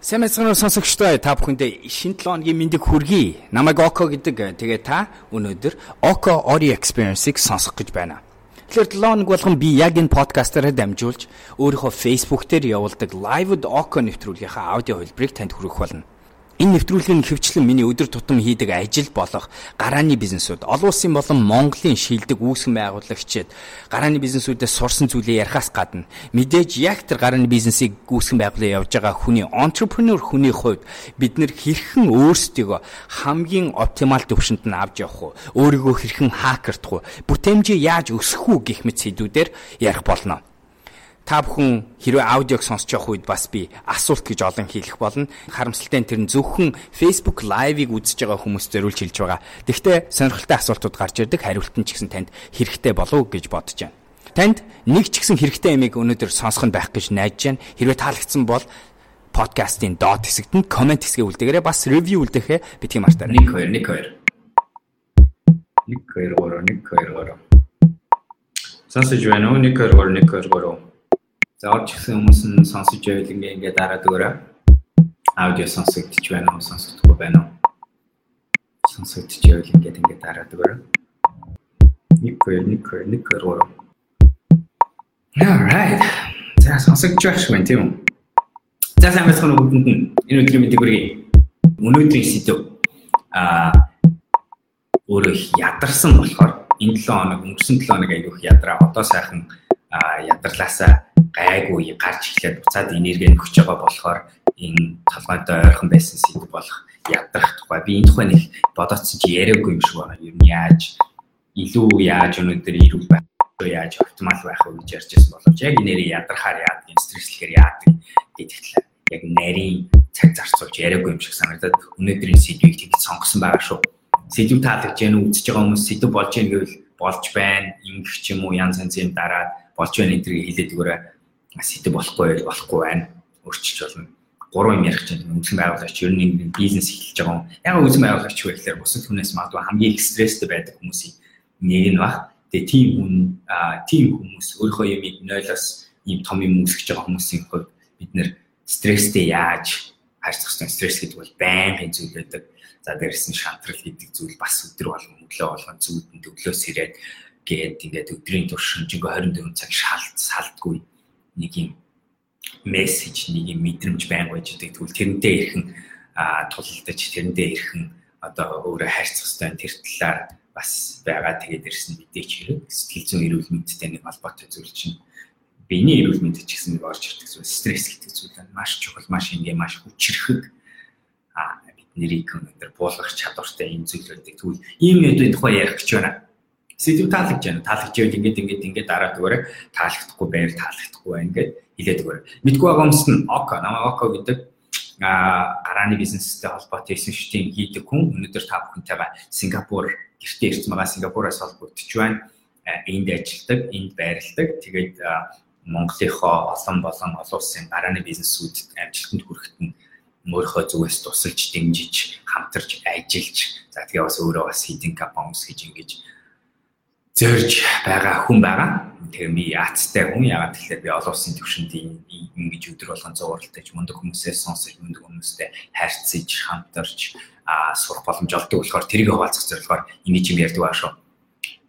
Сайн мэцгэнээр сонсогчдоо та бүхэндээ шинэ 7 хоногийн мэндийг хүргэе. Намайг Око гэдэг. Тэгээ та өнөөдөр Око Ori Experience-ийг сонсох гэж байна. Тэгэхээр 7 хоног болгон би яг энэ подкастаараа дамжуулж өөрийнхөө Facebook дээр явуулдаг Live-д Око нэвтрүүлгийнхаа аудио хэлбэрийг танд хүргэх болно. Энэ нэвтрүүлгийн хөвчлэн миний өдөр тутам хийдэг ажил болох гарааны бизнесүүд олон улсын болон Монголын шилдэг үүсгэн байгуулагчид гарааны бизнесүүдээс сурсан зүйлээ ярихаас гадна мэдээж яг тэр гарааны бизнесийг үүсгэн байгуулан явж байгаа хүний entrepreneur хүний хувьд бид нэр хэрхэн өөрсдийгөө хамгийн оптимал төвшөнд нь авч явах уу өөрийгөө хэрхэн хакердах уу бүтээмжээ яаж өсгөх үү гэх мэт сэдвүүдээр ярих болно та бүхэн хэрвээ аудиог сонсож явах үед бас би асуулт гэж олон хийх болно. Харамсалтай нь тэр нь зөвхөн Facebook Live-ыг үзэж байгаа хүмүүс зориулж хэлж байгаа. Гэхдээ сонирхолтой асуултууд гарч ирдэг. Хариулт нь ч гэсэн танд хэрэгтэй болов гэж бодож байна. Танд нэг ч гэсэн хэрэгтэй ямиг өнөөдөр сонсох нь байх гэж найдаж байна. Хэрвээ таалагдсан бол подкастын доод хэсэгт нь комент хэсгээ үлдээгээрэй. Бас ревю үлдээхээ битгий мартаарай. 1 2 1 2 1 2 3 1 2 3 Сонсож байна уу? 1 2 3 1 2 3 За орж ирсэн хүмүүс нь сонсож байвал ингээ ингээ дараад өгөөрэй. Аудио сонсогдож байна уу, сонсогдохгүй байна уу? Сонсогдож байвал ингээ ингээ дараад өгөөрэй. Нэг хоёр, нэг хоёр, нэг хоёр. Alright. За сонсогдож байх байна тийм үү? За сайн байцгаана уу бүгдэнд нь. Энэ өдрийн мэдээг хүргэе. Өнөөдрийн сэдв аа өөрөө ядарсан болохоор энэ 7 хоног өнгөрсөн 7 хоног айгүйх ядраа одоо сайхан ядарлаасаа гайгүй гарч эхлээд буцаад энерги нөхөж байгаа болохоор энэ толгойдоо ойрхон байсан сэдв болох ядрах тухай. Би энэ тухай нэг бодоцсон чи яриаггүй юм шиг байна. Ер нь яаж илүү яаж өнөөдөр ирүүл байх яаж оптимал байх вэ гэж ярьж байсан боловч яг нэрийг ядрахаар яадаг, стресслэхээр яадаг гэдэгтлээ. Яг нарийн цаг зарцуулж яриаггүй юм шиг санагдаад өнөөдрийн сэдвийг тэгж сонгосон байгаа шүү. Сэдв таалагдж яана үзэж байгаа хүмүүс сэдв болж яана гэвэл болж байна, ингэх ч юм уу янз янзын дараа болж байна энэ төргийг хэлээд өгөөрэй сэтэв болохгүй болохгүй байна. Өөрчилж болно. Гурван юм ярих чинь үнэн байгуулагч ер нь бизнес эхэлж байгаа юм. Яг үнэн байгуулагч вэ гэхээр бусад хүнээс магадгүй хамгийн их стресстэй байдаг хүмүүсийн нэг нь баг. Тэгээ тийм хүн тийм хүмүүс өөрийнхөө юмыг нойлоос ийм том юм үүсгэж байгаа хүмүүсийн хувьд бид нэр стресстэй яаж харьцах ёстой стресс гэдэг бол байнгын зүйл байдаг. За дээрс нь шантрал гэдэг зүйл бас өдөр болгон өглөө болгон зүудэнд өглөөс ирээд гээд ингээд өдрийн турш шинжэнгөө 24 цаг шалт салтгүй нэг юм мессеж нэг юм мэдрэмж байнг байж байгаа. Тэгвэл тэрнтэй ирхэн тулалдаж тэрнтэй ирхэн одоо өөрөө хайрцах хэвээр тэр талаар бас байгаа. Тэгээд ирсэн мэдээч хэрэг сэтгэл зүйн эрүүл мэндтэй нэг холбоотой зүйл чинь биений эрүүл мэнд ч гэсэн нэг орж ирдэг зүйл стресс гэдэг зүйл байна. Маш чухал, маш ингээ, маш хүчрэхэг а бид нэрийг өнөөдөр буулгах чадвартай энэ зүйл байдаг. Тэгвэл ийм мэдээ тухай ярих гэж байна сэдв таалагдж байна. Таалагдж байвал ингээд ингээд ингээд дараад өгөөрэй. Таалагдахгүй байвал таалагдахгүй байна ингээд хэлээд өгөөрэй. Мэдгүй байгаа хүмүүст нь Око, намайг Око гэдэг а гарааны бизнестэй холбоотой эсэн шүтийн хийдэг хүн өнөөдөр та бүхэнтэйгээ Сингапур гэртээ ирсэн байгаа Сингапураас холбогдож байна. Энд ажилладаг, энд байрладаг. Тэгээд Монголынхоо олон болон олон улсын гарааны бизнесүүд амжилтанд хүрэхэд нь өөрийнхөө зүгээс тусалж дэмжиж хамтарч ажиллаж за тэгээ бас өөрөө бас хидин компани үсгэж ингэж зорж байгаа хүн байгаа. Тэгээ би яацтай хүн яагаад тэгэхээр би олон улсын төвшөнд ингэж өдөр болгон зууралтаж мундаг хүмүүсээс сонсож мундаг хүмүүстэй харьцаж хамтарч сурах боломж олдог болохоор тэрийг хуваалцах зорилгоор ингэж юм ярьдаг шүү.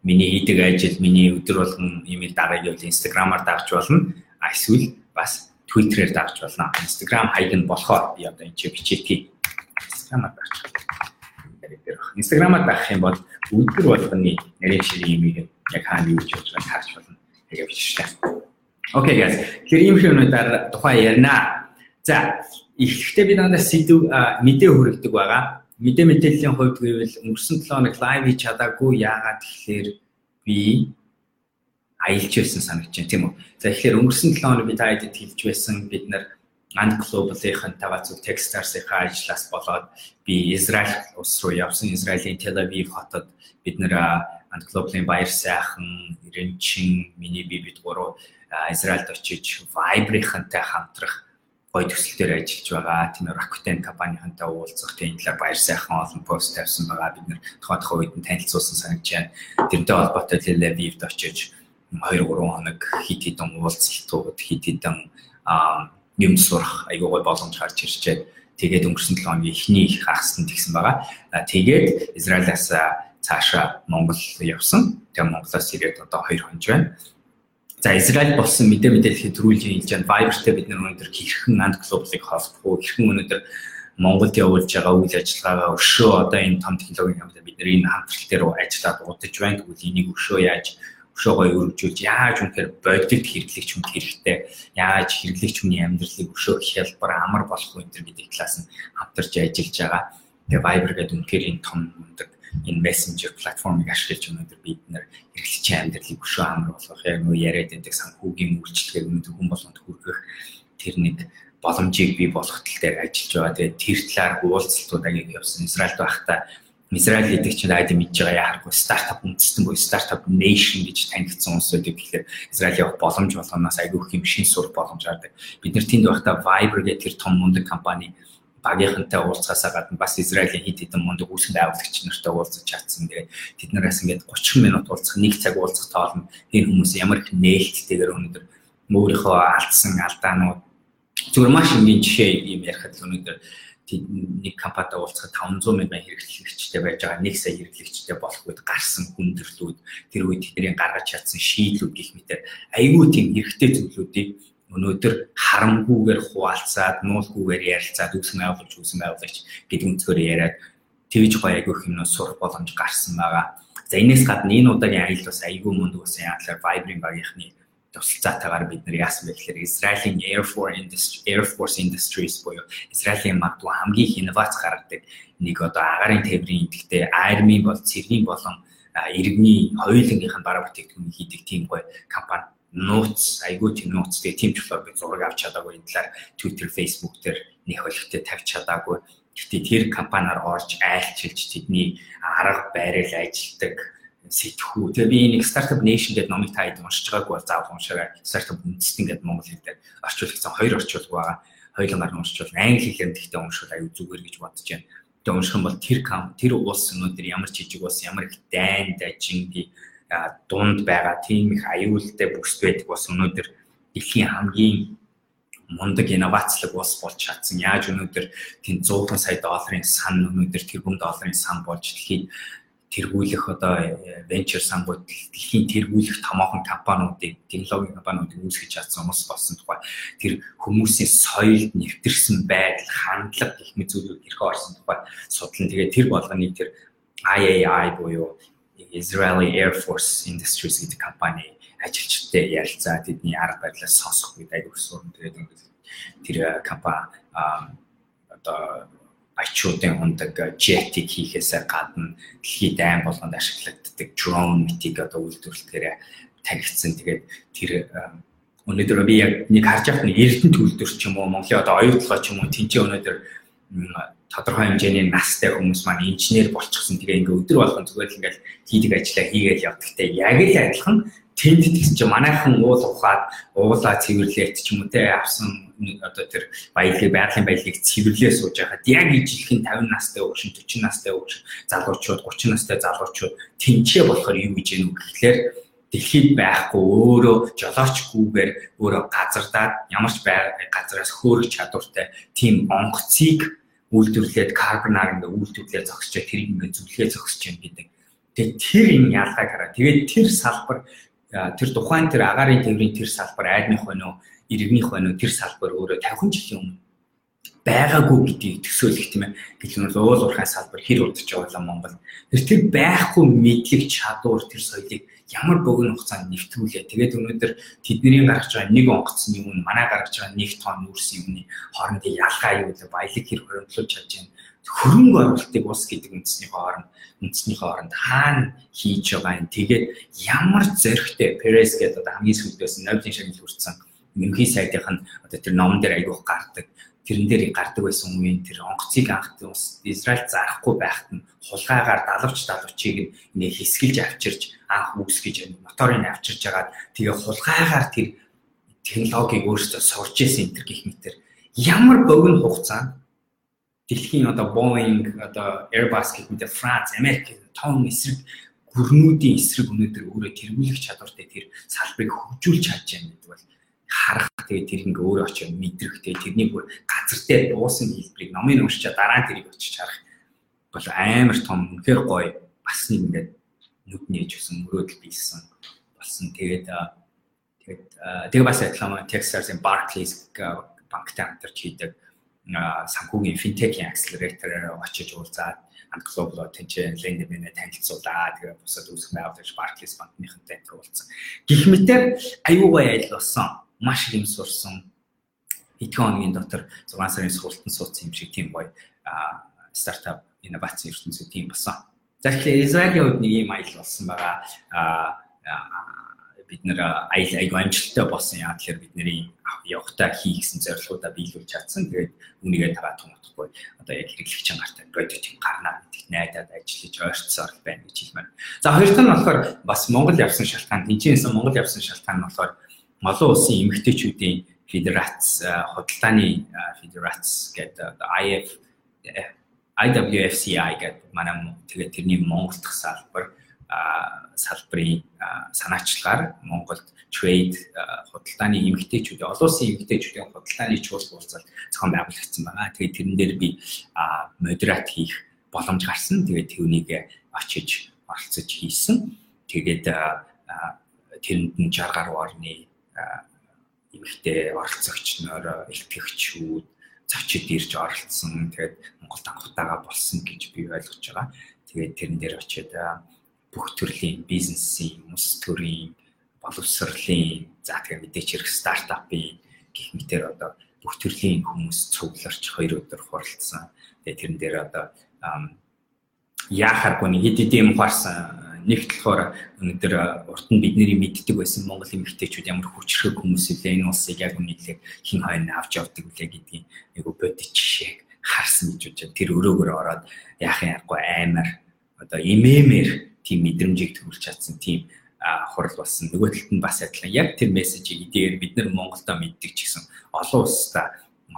Миний хийдэг ажил, миний өдөр болгон имэйл дагаж явал инстаграмаар дагж болно. Эсвэл бас твиттерээр дагж болно. Инстаграм хайг нь болохоор би одоо энэ чи бичээки инстаграмаар дагж байна. Инстаграмаар дагах юм бол өдөр болгоны нарийн ширийн имийг яг хаана юу гэж болж байгааг харж болно. Тэгээ биччихлээ. Окей guys. Тэгэхээр ийм хүмүүнээр тухай ярина. За, эхлэхдээ би надад сэдв мэдээ хүргэдэг байгаа. Мэдээ мэдээллийн хувьд гэвэл өнгөрсөн 7 хоног лайв хийж чадаагүй яагаад тэгэхээр би аялж байсан санагдаж байна тийм үү. За тэгэхээр өнгөрсөн 7 хоног би та хэдэд хэлж байсан бид нар Анд Global-ийн таваацуу Techstars-ийн ажлаас болоод би Израиль улс руу явсан. Израилийн Aviv хотод бид нэр Анд Global-ийн баяр сайхан Ирэнчин миний би бид гурав Израильд очиж Vibre-хантай хамтрах гой төсөл дээр ажиллаж байгаа. Тийм Rakuten компанийнхантай уулзах тийм талаар баяр сайхан олон пост тавьсан байгаа. Бид нэр тухайн үед нь танилцуулсан санагдаж байна. Тэрнтэй холбоотой Aviv-д очиж 2 3 хоног хит хитэн уулзалтууд хит хитэн юм сурах айгүй гой боломж гарч ирчээ. Тэгээд өнгөрсөн 7 хоногийн эхний хагасанд тэгсэн байгаа. Тэгээд Израилаас цаашаа Монгол явсан. Тэгээд Монголоос ирээд одоо 2 хонж байна. За Израиль болсон мэдээ мэдээлэл төрүүлж хэлж байгаа Viber-тэй бид нар өнөөдөр хэрхэн анд глобалыг холбох уу, хэрхэн өнөөдөр Монголд явуулж байгаа үйл ажиллагаагаа өшөө одоо энэ том технологийн хамтаа бид нар энэ хамтрал дээр ажиллаад удаж байна. Тэгвэл энийг өшөө яаж өшөө гоё өргөжүүлж яаж үнэхээр бодит хэрэглэгч хүнд хэрэгтэй яаж хэрэглэгч хүний амьдралыг өшөө хялбар амар болох вэ гэдэг талаас нь хамтарч ажиллаж байгаа. Тэгээ Viber гэдэг үнэхээр энэ том мундаг энэ мессенжер платформыг ашиглаж өнөөдөр бид нэр хэрэглэгчийн амьдралыг өшөө амар болгох яг нөө яриад байдаг санхүүгийн үйлчлэгийг өнөөдөр хүн болгонд хүргэх тэр нэг боломжийг бий болгох тал дээр ажиллаж байгаа. Тэгээд тэр талаар уулзалтууд агиг явсан. Израильд байхдаа Израиль гэдэг чинь айд мэдж байгаа яхахгүй стартап үндэстэн буюу стартап nation гэж танигдсан улс байдаг. Тэгэхээр Израиль явах боломж болгоноос айгүй их юм шин сур боломж гардаг. Бид нар тэнд байхдаа Viber гэх тэр том мундаг компани багийнхантай уулзахаасаа гадна бас Израилийн хэд хэдэн мундаг үүсгэн байгуулагч нартай уулзаж чадсан. Тэгээд тэд нараас ингээд 30 минут уулзах, нэг цаг уулзах тоолно. Энэ хүмүүс ямар их нээлттэйгээр өнөөдөр өөрийнхөө алдсан алдаанууд зүгээр маш энгийн жишээ юм ярихад өнөөдөр нэг компанитай уулзахад 500 мянган хэрэглэгчтэй байж байгаа нэг сая хэрэглэгчтэй болох үед гарсан хүндрэлүүд тэр үед тэдний гаргаж чадсан шийдлүүд гэх мэтэр айгүй тийм хэрэгтэй зүйлүүдийг өнөөдөр харамгүйгээр хуваалцаад, нуулгүйгээр ярилцаад үсэн байгуулагч үсэн байгуулагч гэдэг өнцгөр яриад тэгж гоё айгүй хэмнээ сурах боломж гарсан байгаа. За энэс гадна энэ удаагийн аялал бас айгүй мундаг болсон яагаад Vibrant багийнхны тусалцаатайгаар бид нар яасан бэ гэхээр Израилийн Air Force Industry Air Force Industries буюу Израилийн магадгүй хамгийн инновац гаргадаг нэг одоо агарын тээврийн идэвхтэй Army бол цэргийн болон иргэний хоёулангийнх нь бараа бүтээгдэхүүн хийдэг тийм гоё компани нууц айгүй тийм нууц тэгээ тийм ч болохоор би зураг авч чадаагүй энэ талаар Twitter, Facebook дээр нэх хөлтөд тавьж чадаагүй. Гэхдээ тэр компаниар орж айлчилж тэдний арга байрал ажилтдаг сэтгхүү. Тэгээ би нэг Startup Nation гэдэг номыг та хэд уншиж байгаагүй бол заавал уншаарай. Startup үндэстэн гэдэг монгол хэлээр орчуулсан хоёр орчуулга байгаа. Хоёулангаар нь уншвал англи хэлээр тэгтээ уншвал аюу зүгээр гэж бодож байна. Тэгээ унших юм бол тэр тэр улс өнөөдөр ямар жижиг улс ямар их дайн дажингийн дунд байгаа тийм их аюултай бүс байдаг бас өнөөдөр дэлхийн хамгийн мундаг инновацлог улс болж чадсан. Яаж өнөөдөр тийм 100 сая долларын сан өнөөдөр тэрбум долларын сан болж дэлхийд тэргүүлэх одоо венчур сангууд дэлхийн тэргүүлэх томоохон компаниудыг технологийн компаниудыг үүсгэж чадсан хүмүүс болсон тухай тэр хүмүүсийн соёлд нэвтэрсэн байдал хандлага гэх мэт зүйлүүд хэрэг орсон тухай судлан. Тэгээ тэр болгоныг тэр IAI буюу Israeli Air Force Industries гэдэг компани ажилчтай ярилцаа тэдний арга барилаас сонсох үед аяг өсвөр тэгээд тэр э, компани одоо ачуудын ундаг jetиг хийхээсээ гадна дэлхийд айн болгонд ашиглагддаг drone мэтийг одоо үйлдвэрлэхээр таригдсан. Тэгээд тэр өнөөдөр би яг нэг харж байхад нэг эрдэнэ төлөвлөр ч юм уу Монголын одоо оюутлогоо ч юм уу тэнцээ өнөөдөр тодорхой хэмжээний настай хүмүүс маань инженер болчихсон. Тэгээ ингээ өдөр болгон зүгээр л ингээл хийдэг ажлаа хийгээл явдаг. Гэтэ яг л адилхан тэнд гэсэн чинь манайхан уул ухаад уулаа цэвэрлээд ч юм уу те авсан одоо тэр баялагын байгалийн баялагийг цэвэрлээ сууж байхад яг ижилхэн 50 настай өгшин 40 настай өгшин залуучууд 30 настай залуучууд тэнцээ болохоор юу гэж юм гэхлээр дэлхийд байхгүй өөрөө жолоочгүйгээр өөрөө газардаад ямар ч газараас хөөрөх чадвартай тийм онгоцыг үйлдвэрлээд карбонаар ингээ үйлдвэрлээ зогсчээ тэрийг ингээ зүлгээ зогсож юм гэдэг. Тэгээ тэр энэ ялгааг хараа. Тэгээд тэр салбар тэр тухайн тэр агарын тээврийн тэр салбар айдных байна уу, иргэнийх байна уу тэр салбар өөрөө 50 жилийн өмнө байгаагүй гэдгийг төсөөлөх тийм ээ. Гэтэл нь уул уурхай салбар хэр удаж явуулаа Монгол. Тэр тэр байхгүй мэдлэг чадвар тэр соёлыг ямар богино хугацаанд нэвтрүүлээ. Тэгээд өнөөдөр тэдний гаргаж байгаа нэг онгоцны юм манай гаргаж байгаа нэг тонн үрс юмны хоорондын ялгаа юу вэ? Баялаг хэр хөрөнгөлөж чадж байна. Хөрөнгө оруулалтыг ус гэдэг үндэсний хооронд үндэсний хооронд хаана хийж байгаа юм. Тэгээд ямар зөрхтэй Perez гэдэг одоо хамгийн сүүлдээс Нобелийн шагнал хүртсэн ерөнхий сайдынх нь одоо тэр номон дээр аягуух гардаг. Тэрэн дээр гардаг байсан үеийн тэр онгоцыг анх ус Израиль зарахгүй байхад нь хулгайгаар далавч далавчийг нэг хэсгэлж авчирч анх үүсгэж моторыг авчирж агаад тэгээ хулгайгаар тэр технологиг өөрөөсөө сурч исэн энэ гих мэтэр ямар богино хугацаанд дэлхийн одоо Boeing одоо Airbus гэх мэт Франц Америк том эсрэг гүрнүүдийн эсрэг өнөөдөр өөрөө тэргүүлэх чадвартай тэр салбарыг хөгжүүлж чадж байгаа гэдэг бол харах тэгээ тэр ингээ өөрөө очиж мэдрэх тэгээ тэрний бүр газар дээр дуусан хэлбэрийг номын уншичаа дараа нь тэрийг очиж харах бол амар том үнэхээр гоё бас нэг ингээд нүд нээж өгсөн мөрөөдөл бийсэн болсон. Тэгээд тэгээд тэгээ бас адилхан Texas-ийн Barclays банктай хамтарч хийдэг санхүүгийн финтекийн акселератороор очиж уулзаад Ant Global тэнцээ Lendman танилцуулаа. Тэгээ бусад үүсгэн байгуулагч Barclays банкныхантай уулзсан. Гэх мэтээр аюугаа айл болсон. Маш их юм сурсан. Хэдхэн хоногийн дотор 6 сарын сургалтанд суудсан юм шиг тийм гоё стартап инновац ертөнцийн тийм болсон. За тэгэхээр Израилийн хувьд нэг юм аялал болсон байгаа. Бид нэр аял айгу амжилттай болсон. Яа тэгэхээр бидний явахтаа хийх гэсэн зорилгоудаа биелүүлж чадсан. Тэгээд үнийгээ таваа томтохгүй. Одоо яг хэрэглэгч гартай продуктыг гарнаа гэдэгт найдаад ажиллаж ойрцсоор байна гэж хэлмээр. За хоёр дахь нь болохоор бас Монгол явсан шалтгаан, тэнцэнээс Монгол явсан шалтгаан нь болохоор олон улсын эмэгтэйчүүдийн федерац худалдааны федерац гэдэг IF IWFCI гэдэг манай тэгээд тэрний Монгол дахь салбар салбарын санаачлагаар Монголд trade худалдааны эмгтээчүүд олон улсын эмгтээчүүдийн худалдааны чуулга уулзалт зохион байгуулагдсан байгаа. Тэгээд тэрэн дээр би модерат хийх боломж гарсан. Тэгээд түүнийг очиж оролцож хийсэн. Тэгээд тэрэнд нь 60 гаруй орны эмгтээ оролцогч нөр илтгэгчүүд зочид ирж оролцсон. Тэгээд Монголд анхуйтаага болсон гэж би ойлгож байгаа. Тэгээд тэрэн дээр очиод бүх төрлийн бизнесийн, мус төрийн, боловсролын, за тэгээд мэдээч хэрэг стартапын гэх мэтэр одоо бүх төрлийн хүмүүс цугларч хоёр өдөр хуралдсан. Тэгээд тэрэн дээр одоо яахааргүй нэг хэд хэд юм ухаарсан нэгт болохоор өнөөдөр урд нь бидний мэддэг байсан Монгол эмэгтэйчүүд ямар хүчрэх хүмүүс илээ энэ улсыг яг үнэхээр хин хойно авч явдаг үлээ гэдгийг айгу бодит жишээ харсан гэж бодож тэр өрөөгөр ороод яахын аргагүй аймаар одоо имэмэр тийм мэдрэмжийг төрүүлж чадсан тийм хурал болсон. Нөгөө талд нь бас адилхан. Яг тэр мессежийг эдгээр бид нар Монголдо мэддэг ч гэсэн олон улстай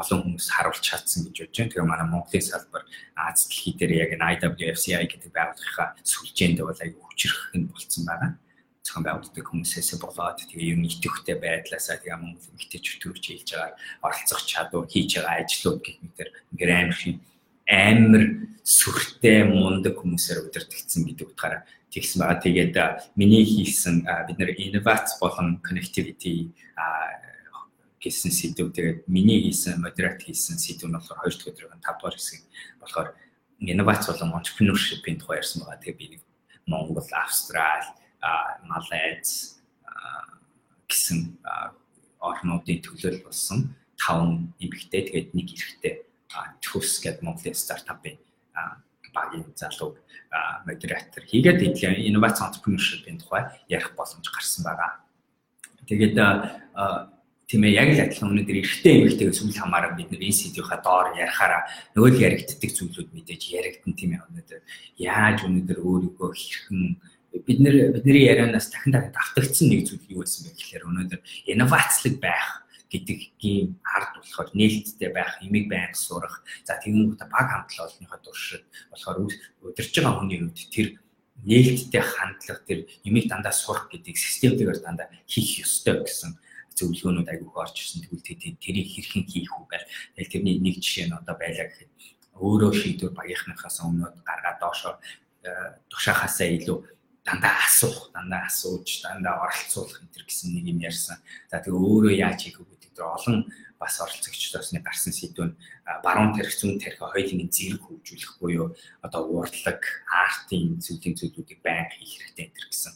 олон хүмүүс харуулж чадсан гэж бодож байна. Тэгээ манай Монголын салбар Аз дэлхий дээр яг IWFCI гэдэг байгууллагынхаа сүлжээнд бол аягүй хүчрэх нь болцсон байгаа. Зохион байгуулалтыг хүмүүсээс болоод тэгээ юм идэвхтэй байдлаасаа тэгээ Монгол эмэгтэйчүүд төрж хийж байгаа оролцох чадвар хийж байгаа ажлууд гэх мэтэр ингээ амар шин амар сүртэй мундаг хүмүүсээр удирдахсан гэдэг утгаараа тэгсэн байгаа. Тэгээд миний хийсэн бид нэр инновац болон connectivity гэсэн сэдв тэгээд миний хийсэн модерат хийсэн сэдв нь болохоор 2 дахь өдрийн 5 дугаар хэсэг болохоор инновац болон entrepreneurship-ийн тухай ярьсан байгаа. Тэгээд би нэг Монгол, Австрали, Малайз гэсэн орнуудын төлөөл болсон 5 эмэгтэй тэгээд нэг эрэгтэй төс гэдэг Монголын стартапын багийн залуу модератор хийгээд эдгээр инновац entrepreneurship-ийн тухай ярих боломж гарсан байгаа. Тэгээд тийм ээ яг л адилхан өнөөдөр эрэгтэй эмэгтэйгээс үл хамааран бид нар энэ сэдвийнхаа доор ярихаараа нөгөө л яригддаг зүйлүүд мэдээж яригдсан тийм ээ өнөөдөр. Яаж өнөөдөр өөрийгөө хэрхэн бид нэр бидний ярианаас дахин дахин давтагдсан нэг зүйл юу байсан бэ гэхээр өнөөдөр инновацлог байх гэдгийн ард болохоор нээлттэй байх, имийг байнга сурах, за тэгэнгүүтээ баг хамтлал олонныхоо туршид болохоор удирж байгаа хүний үед тэр нээлттэй хандлага тэр имийг дандаа сурах гэдэг системтэйгээр дандаа хийх ёстой гэсэн зөвлөгөөнүүд айгүйх орж ирсэн. Тэгвэл тэрийг хэрхэн хийх үү гэх. Тэгэл тэрний нэг жишээ нь одоо байлаа гэхэд өөрөө шийдвэр багийнхнаас өмнөд гаргаад доошо э, тушаахаасаа илүү дандаа асуух, дандаа асууж, дандаа оролцуулах энэ гэсэн нэг юм ярьсан. За тэгээ өөрөө яаж хийх вэ гэдэг олон бас оролцогчдоос нэг гарсан сэдвэн баруун тарих зүүн тарих хоёулын зэрэг хөгжүүлэх буюу одоо урлаг, артын зүйлийн зүйлүүдийг байнга хийх хэрэгтэй энэ гэсэн.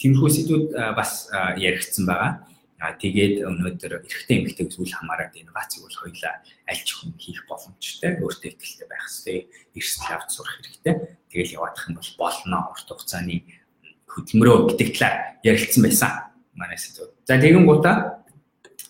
Тиймэрхүү сэдвүүд бас яригдсан байгаа. А тэгээд өнөөдөр эрэгтэй эмэгтэй зүйл хамааран инновацийг бол хоёлаа аль ч хүн хийх боломжтой, өөртөө ихтэй байх хэрэгтэй, эрсдэл авч сурах хэрэгтэй. Тэгэл яваадах нь бол болно. Урт хугацааны хөдөлмөрөө гэдэг талаар ярилцсан байсан. Манай сэдв. За тэгэн гутаа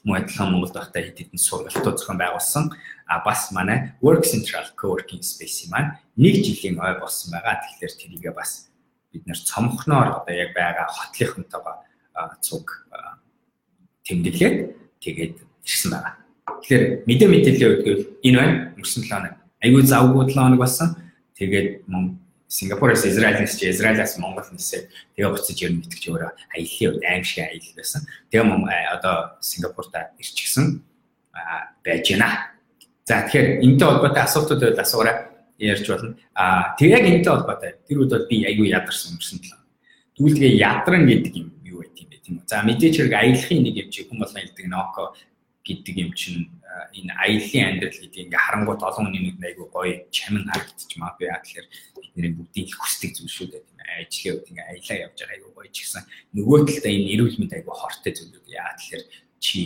мөн адилхан Монголд байхдаа хэд хэдэн сургалтууд зохион байгуулсан. А бас манай Work Central Co-working Space маань нэг жилийн ой болсон байгаа. Тэгэхээр тэрийгээ бас бид нэр цомхноор одоо яг байгаа хотлынхонтойгоо цуг тэмдэглээд тэгээд ирсэн байгаа. Тэгэхээр мэдээ мэдээллийн үед энэ байна. Өнгөрсөн 7 хоног. Айгүй завгүй 7 хоног болсон. Тэгээд Сингапураас Израилээс чи Израилаас Монгол нисээд тэгээ буцаж ирнэ гэдэг чи өөрөө аяллаа үед аим шиг аялал байсан. Тэгээ одоо Сингапурт ирчихсэн байж байна. За тэгэхээр энэтэй холбоотой асуултууд байвал асуураа ярьж болно. Аа тэг яг энэтэй холбоотой тэр үед бол би айгүй ядарсан юмсан талаа. Тэгээ ядран гэдэг юм юу байт юм тийм үү? За мэдээч хэрэг аялахын нэг юм чи хүн болгон хэлдэг ноко гэдэг юм чинь энэ аяллаа амьдрал гэдэг ингээ харангуут олон хүний нэг айгүй гоё чамин харагдчих магадгүй яа тэгэхээр бидний бүгдийн их хүсдэг зүйл шүү дээ. Тийм ажлын үед ингээ аялаа явж байгаа айгүй гоё ч гэсэн нөгөө талдаа энэ эрүүл мэнд айгүй хортой зүйлүүд яа тэгэхээр чи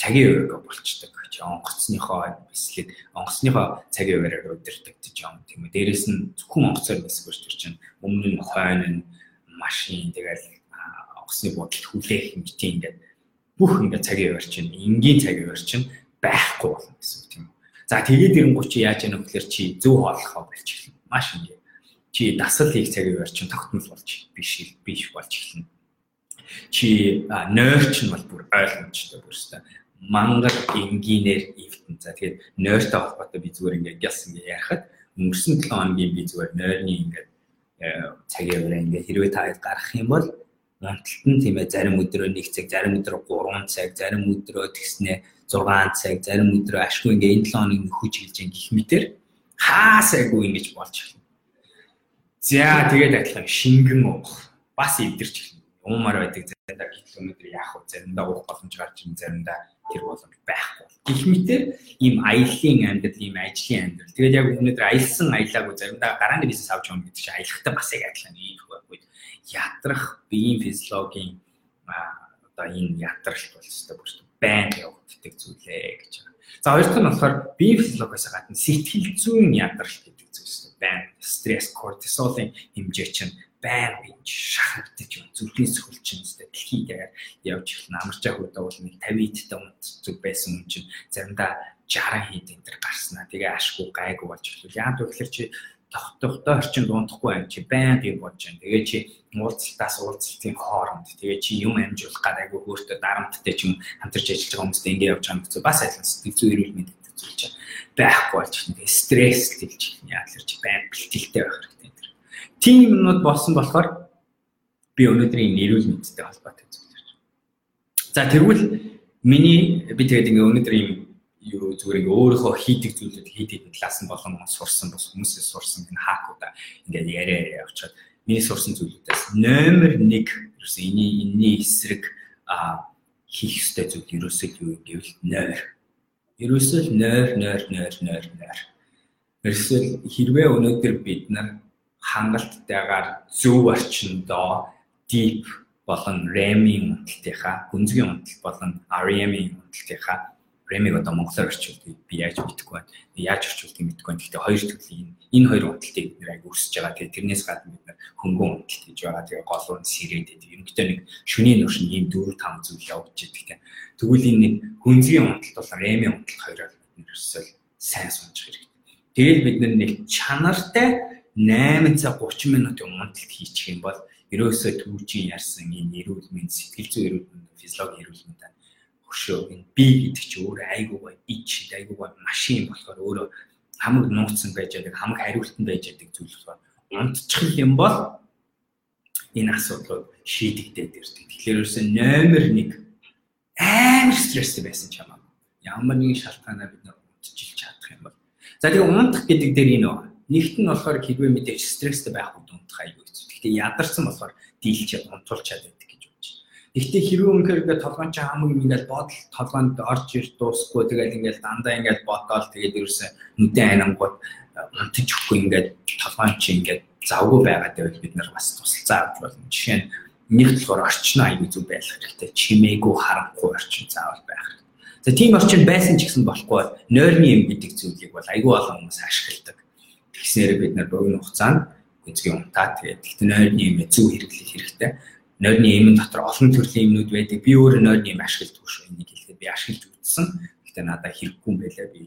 цагийн хуваараа болчдөг. Чи онгоцныхоо бислэг онгоцныхоо цагийн хуваараа удирдаг гэж юм тийм үү? Дээрэс нь зөвхөн онгоцоор бисгэж тэр чинь өмнө нь хойно нь машин тэгэл онгоцны бодолд хүлээх тийм ингээд бүх ингээд цагийн хуваар чинь энгийн цагийн хуваар чинь байхгүй болно гэсэн үг тийм үү. За тэгээд ирэнгуй чи яаж вэ гэхээр чи зөв хооллохоо болж эхэлнэ. Маш ингэ. Чи дасал хийх цагийн хуваар чинь тогтмол болж биш биш болж эхэлнэ. Чи нойрч нь бол бүр ойлгомжтой бүрстэй мангар энгийнээр эвтэн. За тэгээд нойртой холбоотой би зүгээр ингээд яс ингээд ярихад өнгөрсөн 7 хоногийн би зүгээр нойрны ингээд цагийн хуваар ингээд хэрвээ та гарах юм бол унталт нь тийм ээ зарим өдрөө 1 цаг, зарим өдрөө 3 цаг, зарим өдрөө тэгснээ 6 цаг, зарим өдрөө ашгүй ингээ энэ 7 хоног нөхөж хэлж ин гих мэтэр хаасайгүй ингэж болж эхэлнэ. За тэгээд адилхан шингэн уух бас эвдэрч эхэлнэ. Уумаар байдаг заримдаа километр яах вэ? Заримдаа уух боломж гарч ирнэ, заримдаа тэр боломж байхгүй. Гэх мэтэр ийм аяллаа амьдрал, ийм ажлын амьдрал. Тэгээд яг өнөөдөр аялсан аялаагүй заримдаа гарааны бизнес авч явна гэдэг чинь аялахтай бас яг адилхан ийм байхгүй ядрах биеийн физиологийн одоо энэ ядралт бол өстой бүр байн явагддаг зүйлээ гэж байна. За хоёр дахь нь болохоор биеийн физиологоос гадна сэтгэл зүйн ядралт гэдэг зүйлс байн стресс кортизолын хэмжээ чинь байн бинж шахагдаж юм зүрхний сөхөл чинь дэлхийд яг явж эхэлнэ. Амарч яг удаа бол нэг 50 эдтэй унт зүг байсан юм чинь заримдаа 60 хэд энэ төр гарснаа. Тэгээ ашгүй гайгүй болж эхлэв. Яа гэвэл чи тогтохтой орчин дундахгүй юм чи байнга юм болж байна. Тэгээ чи уулзалтаас уулзалтын хооронд тэгээ чи юм амжуулах гад айгүй хөөртөө дарамттай ч юм хамтарч ажиллаж байгаа хүмүүстэй ингэ явж байгаа гэсэн бас адилхан сэтгэл зүй эрүүл мэнд гэдэг зүйл чинь байхгүй болж байна. Тэгээ стресс хэлж яа тэр чи байн бэлтгэлтэй байх хэрэгтэй. Тийм юмнууд болсон болохоор би өнөөдрийн эрүүл мэндтэй холбоотой зүйл ярьж. За тэрвэл миний би тэгээд ингээ өнөөдөр юм юу зүгээр ингээ өөрийнхөө хийдэг зүйлүүд хийдэг класс нь болон сурсан бас хүмүүсээс сурсан энэ хаакуудаа ингээд яриа яриа явуулчаад миний сурсан зүйлүүдээс номер 1 ерөөсөө эний энэний эсрэг хийх ёстой зүйл ерөөсөө юу гэвэл нойр. Ерөөсөө л нойр нойр нойр нойр нойр. Ерөөсөө хэрвээ өнөөдөр бид нар хангалттайгаар зөв орчиндоо deep болон REM-ийн унталтынхаа гүнзгий унталт болон REM-ийн унталтынхаа Ремиг одоо монголоор орчуулдаг би яаж мэдэхгүй байна. Яаж орчуулдаг мэдэхгүй байна. Гэхдээ хоёр төрлийн энэ хоёр унталтыг бид нэр аяг үсэж байгаа. Тэгээ тэрнээс гадна бид хөнгөн унталт гэж байгаа. Тэгээ гол нь сэрээд байдаг. Ерөнхийдөө нэг шөнийн нуршин ийм 4 5 зүйл явж идэг тийм. Тэгвэл энэ нэг хүнзгийн унталт бол ремийн унталт хоёроор бид нэрсэл сайн сунж хэрэгтэй. Тэгэл бид нэг чанартай 8 цаг 30 минутын унталт хийчих юм бол ерөөсөө түүчийн ярьсан энэ эрүүл мэнд сэтгэл зүйн эрүүл мэнд физиологи эрүүл мэнд хөшөө энэ би гэдэг чи өөрөө айгүй гоё ич айгүй гоё машин болохоор өөрөө хамаг нууцсан байж байгаа хамаг хариултан байж байгаа зүйл болохоор унтчих юм бол энэ асуудлууд шийдэгдээд ирдэг. Тэгэхээр ерөөсөө номер 1 амар стресстэй байсан ч аа. Ямар нэгэн шалтгаанаар бид унтчих чадах юм бол. За тэгээ унтах гэдэг дээр энэ байна. Нэгт нь болохоор хэрвээ мэдээж стресстэй байх үед унтах аюул хэцүү. Гэхдээ ядарсан болохоор дийлч унтуулч чаддаг. Гэхдээ хэрвээ үнэхээр ингээд толгойн чинь юм ингээд бодол толгойд орж ирж дуусахгүй тэгээд ингээд дандаа ингээд бодоол тэгээд ерөөсөө нүдэн анангууд унтаж өгөхгүй ингээд толгойн чинь ингээд завгүй байгаад байвал бид нар бас тусалцаа авч болно. Жишээ нь нэг болохоор орчин аягүй зүг байх хэрэгтэй. Чимээгүй харахгүй орчин заавал байх хэрэгтэй. За тийм орчин байсан ч гэсэн болохгүй нойрны юм гэдэг зүйлийг бол аягүй олон хүмүүс ашигладаг. Тэгснээр бид нар богино хугацаанд гүнзгий унтаа тэгээд тэгт нойрны юм зөв хэрэглэх хэрэгтэй нойрны эмэн дотор олон төрлийн эмнүүд байдаг. Би өөрөө нойрны эм ашигладаг шүү. Энийг хэлэхэд би ашиглаж үзсэн. Гэхдээ надад хэрэггүй юм байлаа. Би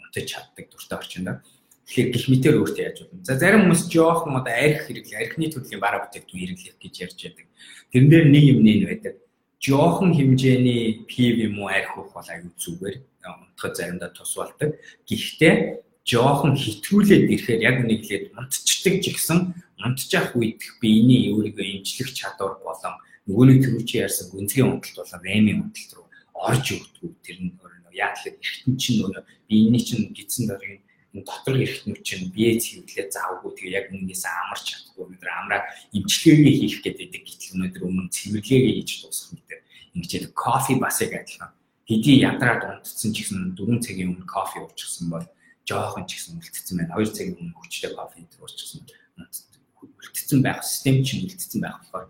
унтаж чаддаг дуртай орчиндаа. Тэгэхээр гих мэтэр өөртөө яаж болно. За зарим хүмүүс жоохон одоо арх хэрэглээ, архины төрлийн бараа бүтээгдэхүүн хэрэглэх гэж ярьж байдаг. Тэрэн дээр нэг юм нэ байдаг. Жоохон хэмжээний пив юм уу арх уух бол аюу зүгээр. Унтахад заримдаа тус болдог. Гэхдээ жоохон хитрүүлээд ирэхээр яг үнийг хэлээд унтчих унтдаг ч гэсэн унтчих үед биений өөрийгөө эмчлэх чадвар болон нөгөөний төрүүчийн ярьсан гүнзгий унталт болон ремийн унталт руу орж өгдөг. Тэр нь өөрөө яа тэгэхээр эргэтэн чинь өөрөө биений чинь гидсэн дараагийн дотор эрхтнүүд чинь бие цэвэрлээ заавгүй. Тэгээ яг үүнээс амарч чадахгүй өнөөдөр амраа имчилгээгээ хийх гэдэг гэтэл өнөөдөр өмнө цэвэрлэгээ хийж дуусгах мэт ингэж кофе бас яг адилхан. Хэдий ядраад унтцсан ч гэсэн 4 цагийн өмнө кофе уучихсан бол жоохон ч гэсэн үлдсэн байна. 2 цагийн өмнө хүчтэй кофе уучихсан үлдсэн байх систем чинь үлдсэн байх болохоор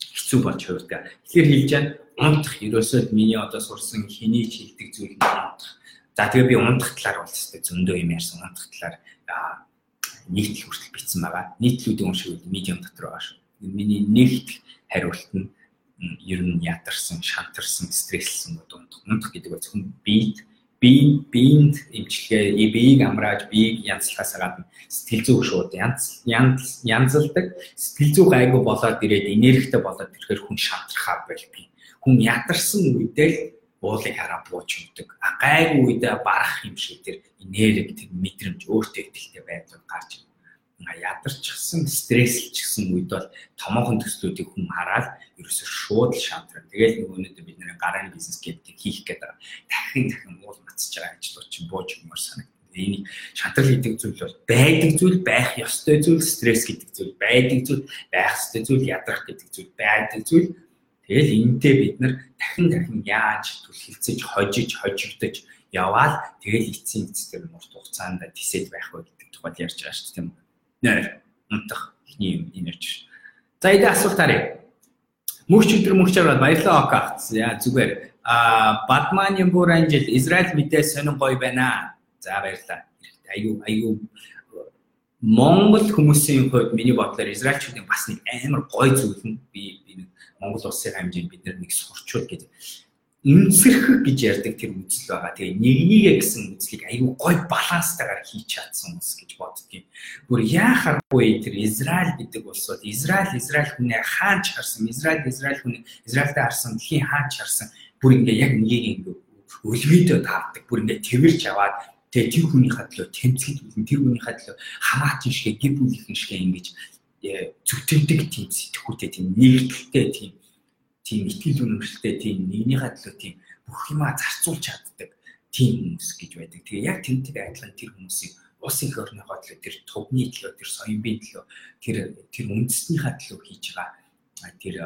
хэцүү болж хувирдаг. Тэгэхээр хэлж байгаа унтах ерөөсөө миний одоо сурсан хэний ч хэлдэг зүйл нь унтах За тэгээ би ундах талаар бол тест зөндөө юм ярьсан ундах талаар нийтлэл хүртэл бичсэн байгаа. Нийтлүүдийн уншиг үл медиум дотор байгаа шүү. Миний нэгт хариулт нь ер нь ядарсан, шантарсан, стресслсэн ундах. Ундах гэдэг бол зөвхөн биед бие биенд эмчилгээ, биеийг амрааж, биеийг янзлахаас гадна сэтгэл зүйн шууд янз янз янзалдаг. Сэтгэл зүйн гайгүй болоод ирээд энергитэй болоод ирэхээр хүн шантрахаар байлгүй. Хүн ядарсан үедээ уулыг хараа бууж өгдөг. А гайгүй үедээ барах юм шиг тэр энерги тэр мэдрэмж өөртөө ихтэй байдлаар гарч ядарчихсан стресслчихсэн үед бол томоохон төслүүдийг хүн хараад ерөөсөө шууд л шантраа. Тэгэл нэг өнөөдөр бид нэр гарааны бизнес гэдэг хийх гээд байгаа. Дахин дахин уул мацж байгаа ажлууд чинь бууж өгмөр санагд. Энийг шантрал гэдэг зүйл бол байдаг зүйл, байх ёстой зүйл, стресс гэдэг зүйл, байдаг зүйл, байх ёстой зүйл, ядрах гэдэг зүйл, байдаг зүйл Тэгэл энтэй бид нар дахин дахин яаж түлхэлцэж, хожиж, хожигдож яваал тэгэл эцсийн эцэстэр урт хугацаанд тисэд байх вэ гэдэг тухайд ярьж байгаа шүү дээ тийм үү. Нэр унтах ихний юм энерж. За эдэ асуулт харъя. Мөнч өдөр мөнч аваад баярлалаа Окагц. Яа зүгээр. А Батманы Буранжил Израиль мэдээ сонин гоё байна. За баярлалаа. Аюу аюу Монгол хүмүүсийн хувьд миний бодлоор Израильчүүдийн бас нэг амар гоё зүйл нь би би нэг Монгол улсын хэмжээнд бид нэг сурчвал гэдэг үнсэрхэг гэж ярьдаг тэр үзэл байгаа. Тэгээ нэг нэгэ гэсэн үзлийг аюу гой баланстайгаар хийж чадсан хүмүүс гэж боддгийг. Бүр яахааргүй тэр Израиль гэдэг улсууд Израиль Израиль хүнээ хаанч харсан, Израиль Израиль хүнээ Израильтай харсан, дэлхийн хаанч харсан. Бүр ингээ яг нэгийг ингээ өлвөдөө таардаг. Бүр ингээ тэрвэрч аваад тэгээ тэр хүнийхээ төлөө тэмцэхэд үлэн тэр хүнийхээ төлөө хамаатан шигэ гэр бүлийнхэн шигэ ингэж зүтгэдэг тийм сэтгүүтэй тийм нэгдэлтэй тийм тийм ихтгэл үнэмшилтэй тийм нэгнийхээ төлөө тийм бүх юмаа зарцуулж чаддаг тийм хүмүүс гэж байдаг. Тэгээ яг тэмдэг адилхан тэр хүмүүсийг улсын их орныхоо төлөө тэр төвний төлөө тэр соёмбын төлөө тэр тэр үндэснийхээ төлөө хийж байгаа тэр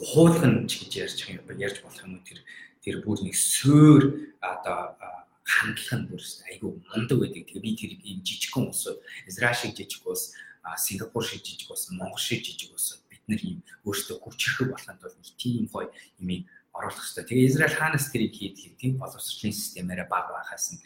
хуулган ч гэж ярьж байгаа юм ярьж болох юм уу тэр тэр бүр нэг суур одоо хандлах нь бүр айгүй мундаг байдаг. Тэгээ би тэр ийм жижигхэн улсууд Израиль шиг жижиг улс Сингапур шиг жижиг болсон, Монгол шиг жижиг болсон нар ийм өөрсдөө хүчрэх болоход бол нэг тийм гоё юмыг оруулах хэрэгтэй. Тэгээ Израиль хаанаас тэрийг хийдэг тийм боловсролын системээрээ баг байхаас нь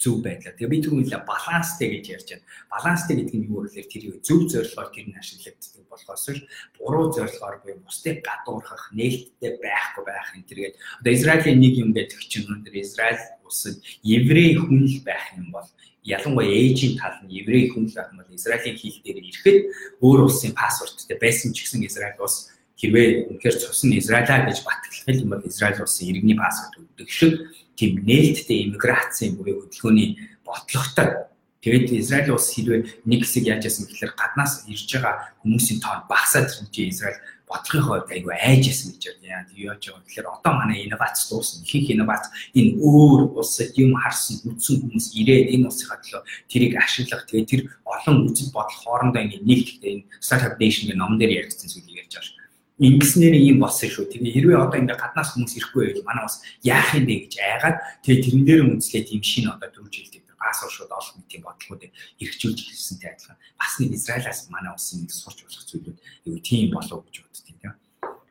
зөв байдлаа. Тэгээ би түрүүнийхээ баланстай гэж ярьж байна. Баланстай гэдэг нь юу гэхээр тэр зөв зорилгоор тэр нь ашиглагддаг болохоос л буруу зорилгоор буюу бусдыг гадуурхах, нээлттэй байхгүй байх энэ тэргээд одоо Израилийн нэг юм байдаг чинь өнөөдөр Израиль улсад еврей хүн л байх юм бол ялангуяа ээжийн тал нь еврей хүн л байх юм бол Израилийн хил дээр ирэхэд өөр улсын паспорттой байсан ч гэсэн Израиль улс хэрвээ үнэхээр цус нь Израилаа гэж батлах юм бол Израиль улсын иргэний паспорт өгдөг шиг тийм нээлттэй иммиграцийн буюу хөдөлгөөний бодлоготой. Тэгээд Израиль улс хэрвээ нэг хэсэг яаж яасан гэхээр гаднаас ирж байгаа хүмүүсийн тоон багасаад ирж Израиль бодлогын хувьд айгүй айжсэн гэж байна. Тэг яаж байгаа гэхээр одоо манай инновац дуусна. Ихэнх инновац энэ өөр улсад юм харсан үдсэн хүмүүс ирээд энэ улсынхаа төлөө тэрийг ашиглах. Тэгээд тэр олон үзэл бодол хоорондоо ингэ нэгтгэхдээ энэ Startup Nation гэх ном дээр яригдсан зүйлийг ярьж байгаа ингэснээр ийм болсон шүү. Тэгээ хэрвээ одоо ингээ гаднаас хүмүүс ирэхгүй байвал манай бас яах юм бэ гэж айгаад тэгээ тэрэн дээр үнслээд ийм шин одоо төрж хэлдэг пассворд шууд олон нийтийн бодлогуудыг эргчүүлж хэлсэнтэй адилхан бас нэг Израилаас манай улсын нэг сурч болох зүйлүүд юу тийм болов гэж боддtiin тийм.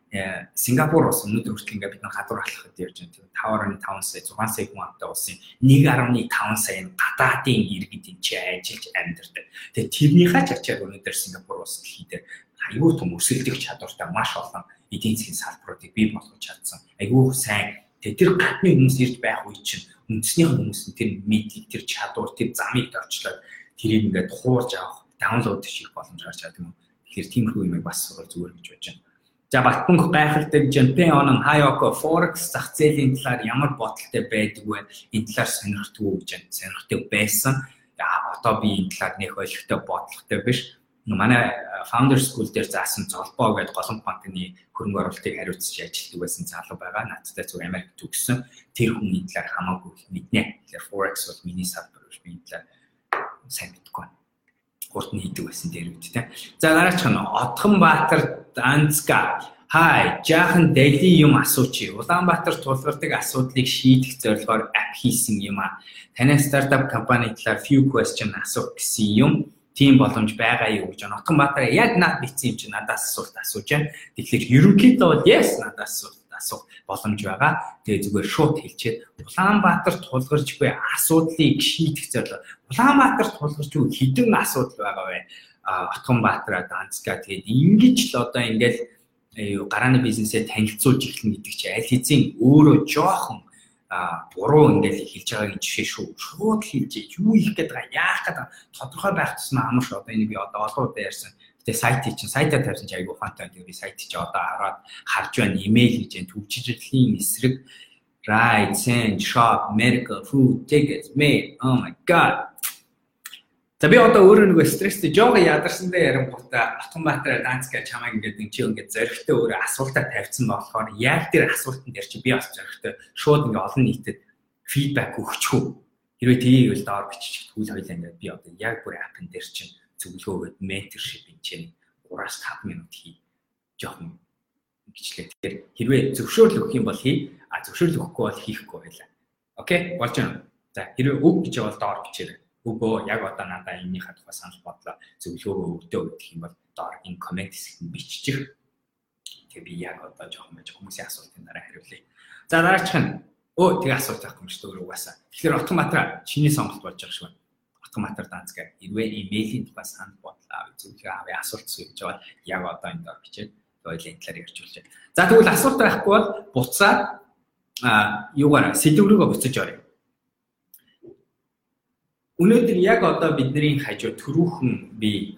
Э Сингапур бас өнөөдөр хүртэл ингээ бид нар гадуур алхахад ярьж байгаа тийм 5.5 сая 6 сая хүн амтай улсын 1.5 сая гадаадын иргэд энэ чи ажиллаж амьдардаг. Тэгээ тэрнийхээ ч ачаар өнөөдөр Сингапур улс дэлхийд айгүй том өсөлтөх чадвартай маш олон эдийн засгийн салбаруудыг бий болгож чадсан. Айгүй сайн. Тэгээ тэр гадны хүмүүс ирж байх үе чинь үндэснийх хүмүүс нь тэр мэдлэг, тэр чадвар, тэр замыг дорчлоод тэрийг ингээд хуурж авах, даунлоад хийх боломж гарч чаддаг юм. Тэгэхээр тиймэрхүү юм бас сурал зүгээр гэж бодож байна. За Батбанк гайхалтай онон Хайоко Forex зах зээлийн талаар ямар бодолтой байдаг вэ? Энэ талаар сонирхтгүй гэж сонирхдаг байсан. одоо би энэ талаар нэх ойлгохтой бодлоготой биш. Манай Founder School дээр заасан золбоо гэдэг голомт банкны хөрөнгө оруулалтыг хариуцж ажилладаг байсан залуу байгаа. Надтай зөв Америк төгссөн. Тэр хүн энэ талаар хамаагүй мэднэ. Тэгэхээр Forex бол миний салбар биш. Би энэ талаар сайн мэдэхгүй байна. Гурд нь хийдэг байсан дээр үед тийм. За дараач нь Отхон Баатар Данцка Хай, жаахан дайли юм асуучих. Улаанбаатар тулгардаг асуудлыг шийдэх зорилгоор app хийсэн юм а. Танай стартап компани талаар few question асуух гэсэн юм тийм боломж байгаа юу гэж Нотгон Баатар яг над битсэн юм чи надаас асуулт асууж байна. Тэгэхээр ерөнхийдөө бол yes надаас асуулт асуух боломж байгаа. Тэгээ зүгээр шууд хэлчихэд Улаанбаатар тулгарч буй асуудлыг шийдэх зорилго. Улаанбаатар тулгарч буй хэдэн асуудал байгаа вэ? Отгон Баатар, Данцка тэгээд ингэж л одоо ингээл юу гарааны бизнесээ танилцуулж эхлэн гэдэг чи аль хэзээ өөрөө жоохон а буруу ингээл хэлж байгаагийн жишээ шүү. Шууд хэлж юу их гээд байгаа яах гээд тодорхой байх тусмаа амарш одоо энэ би одоо олон удаа ярьсан. Гэтэ сайтыг чинь сайтаа тавьсан чи айгуу фантай би сайт чи одоо хараад харж байна, имэйл хийж байна, төвчжлийн эсрэг ride, send, shop, medical, food, tickets, mail. Oh my god. За би одоо өөрөө нөгөө стресстэй жоо ядарсандаа ярингуудаа автоматар данс гэж чамайг ингээд нэг чи ингээд зоригтой өөрөө асуултаа тавьсан болохоор яг тэр асуултан дээр чи би бас зоригтой шууд ингээд олон нийтэд фидбек өгчихөө. Хэрвээ тийг л доор бичих түүл хоёлаа ингээд би одоо яг бүр апн дээр чинь зөвлөгөө өгöd менторшипинг чинь 3-5 минут хий. Жохон гिचлээ. Тэгэхээр хэрвээ зөвшөөрөл өгөх юм бол хий. А зөвшөөрөл өгөхгүй бол хийхгүй байлаа. Окей? Болж байна. За хэрвээ өг гэж бол доор бичээрэй өгөө яг одоо надаа энэнийхээ тухай санал бодлоо зөвлөгөөгөө өгдөө гэх юм бол доор энэ комент хэсэгт биччих. Тэгээ би яг одоо жоохон байж хүмүүсийн асуултын дараа хариулъя. За дараачих нь өө тэгээ асуулт авах юм шүү дээ өөрөө угаасаа. Тэгэхээр автоматра чиний сонголт болж байгаа шүү. Автоматар данцгаа хэрвээ имэйлийн тухай санал бодлоо зөвлөгөө авъя асуулт сууж байгаа яг одоо энэ доор бичээд ойлын талаар ярьж байна. За тэгвэл асуулт байхгүй бол буцаад а юугаар сэдв рүүгээ буцаж оръё Өнөөдөр яг одоо бидний хажуу төрүүхэн би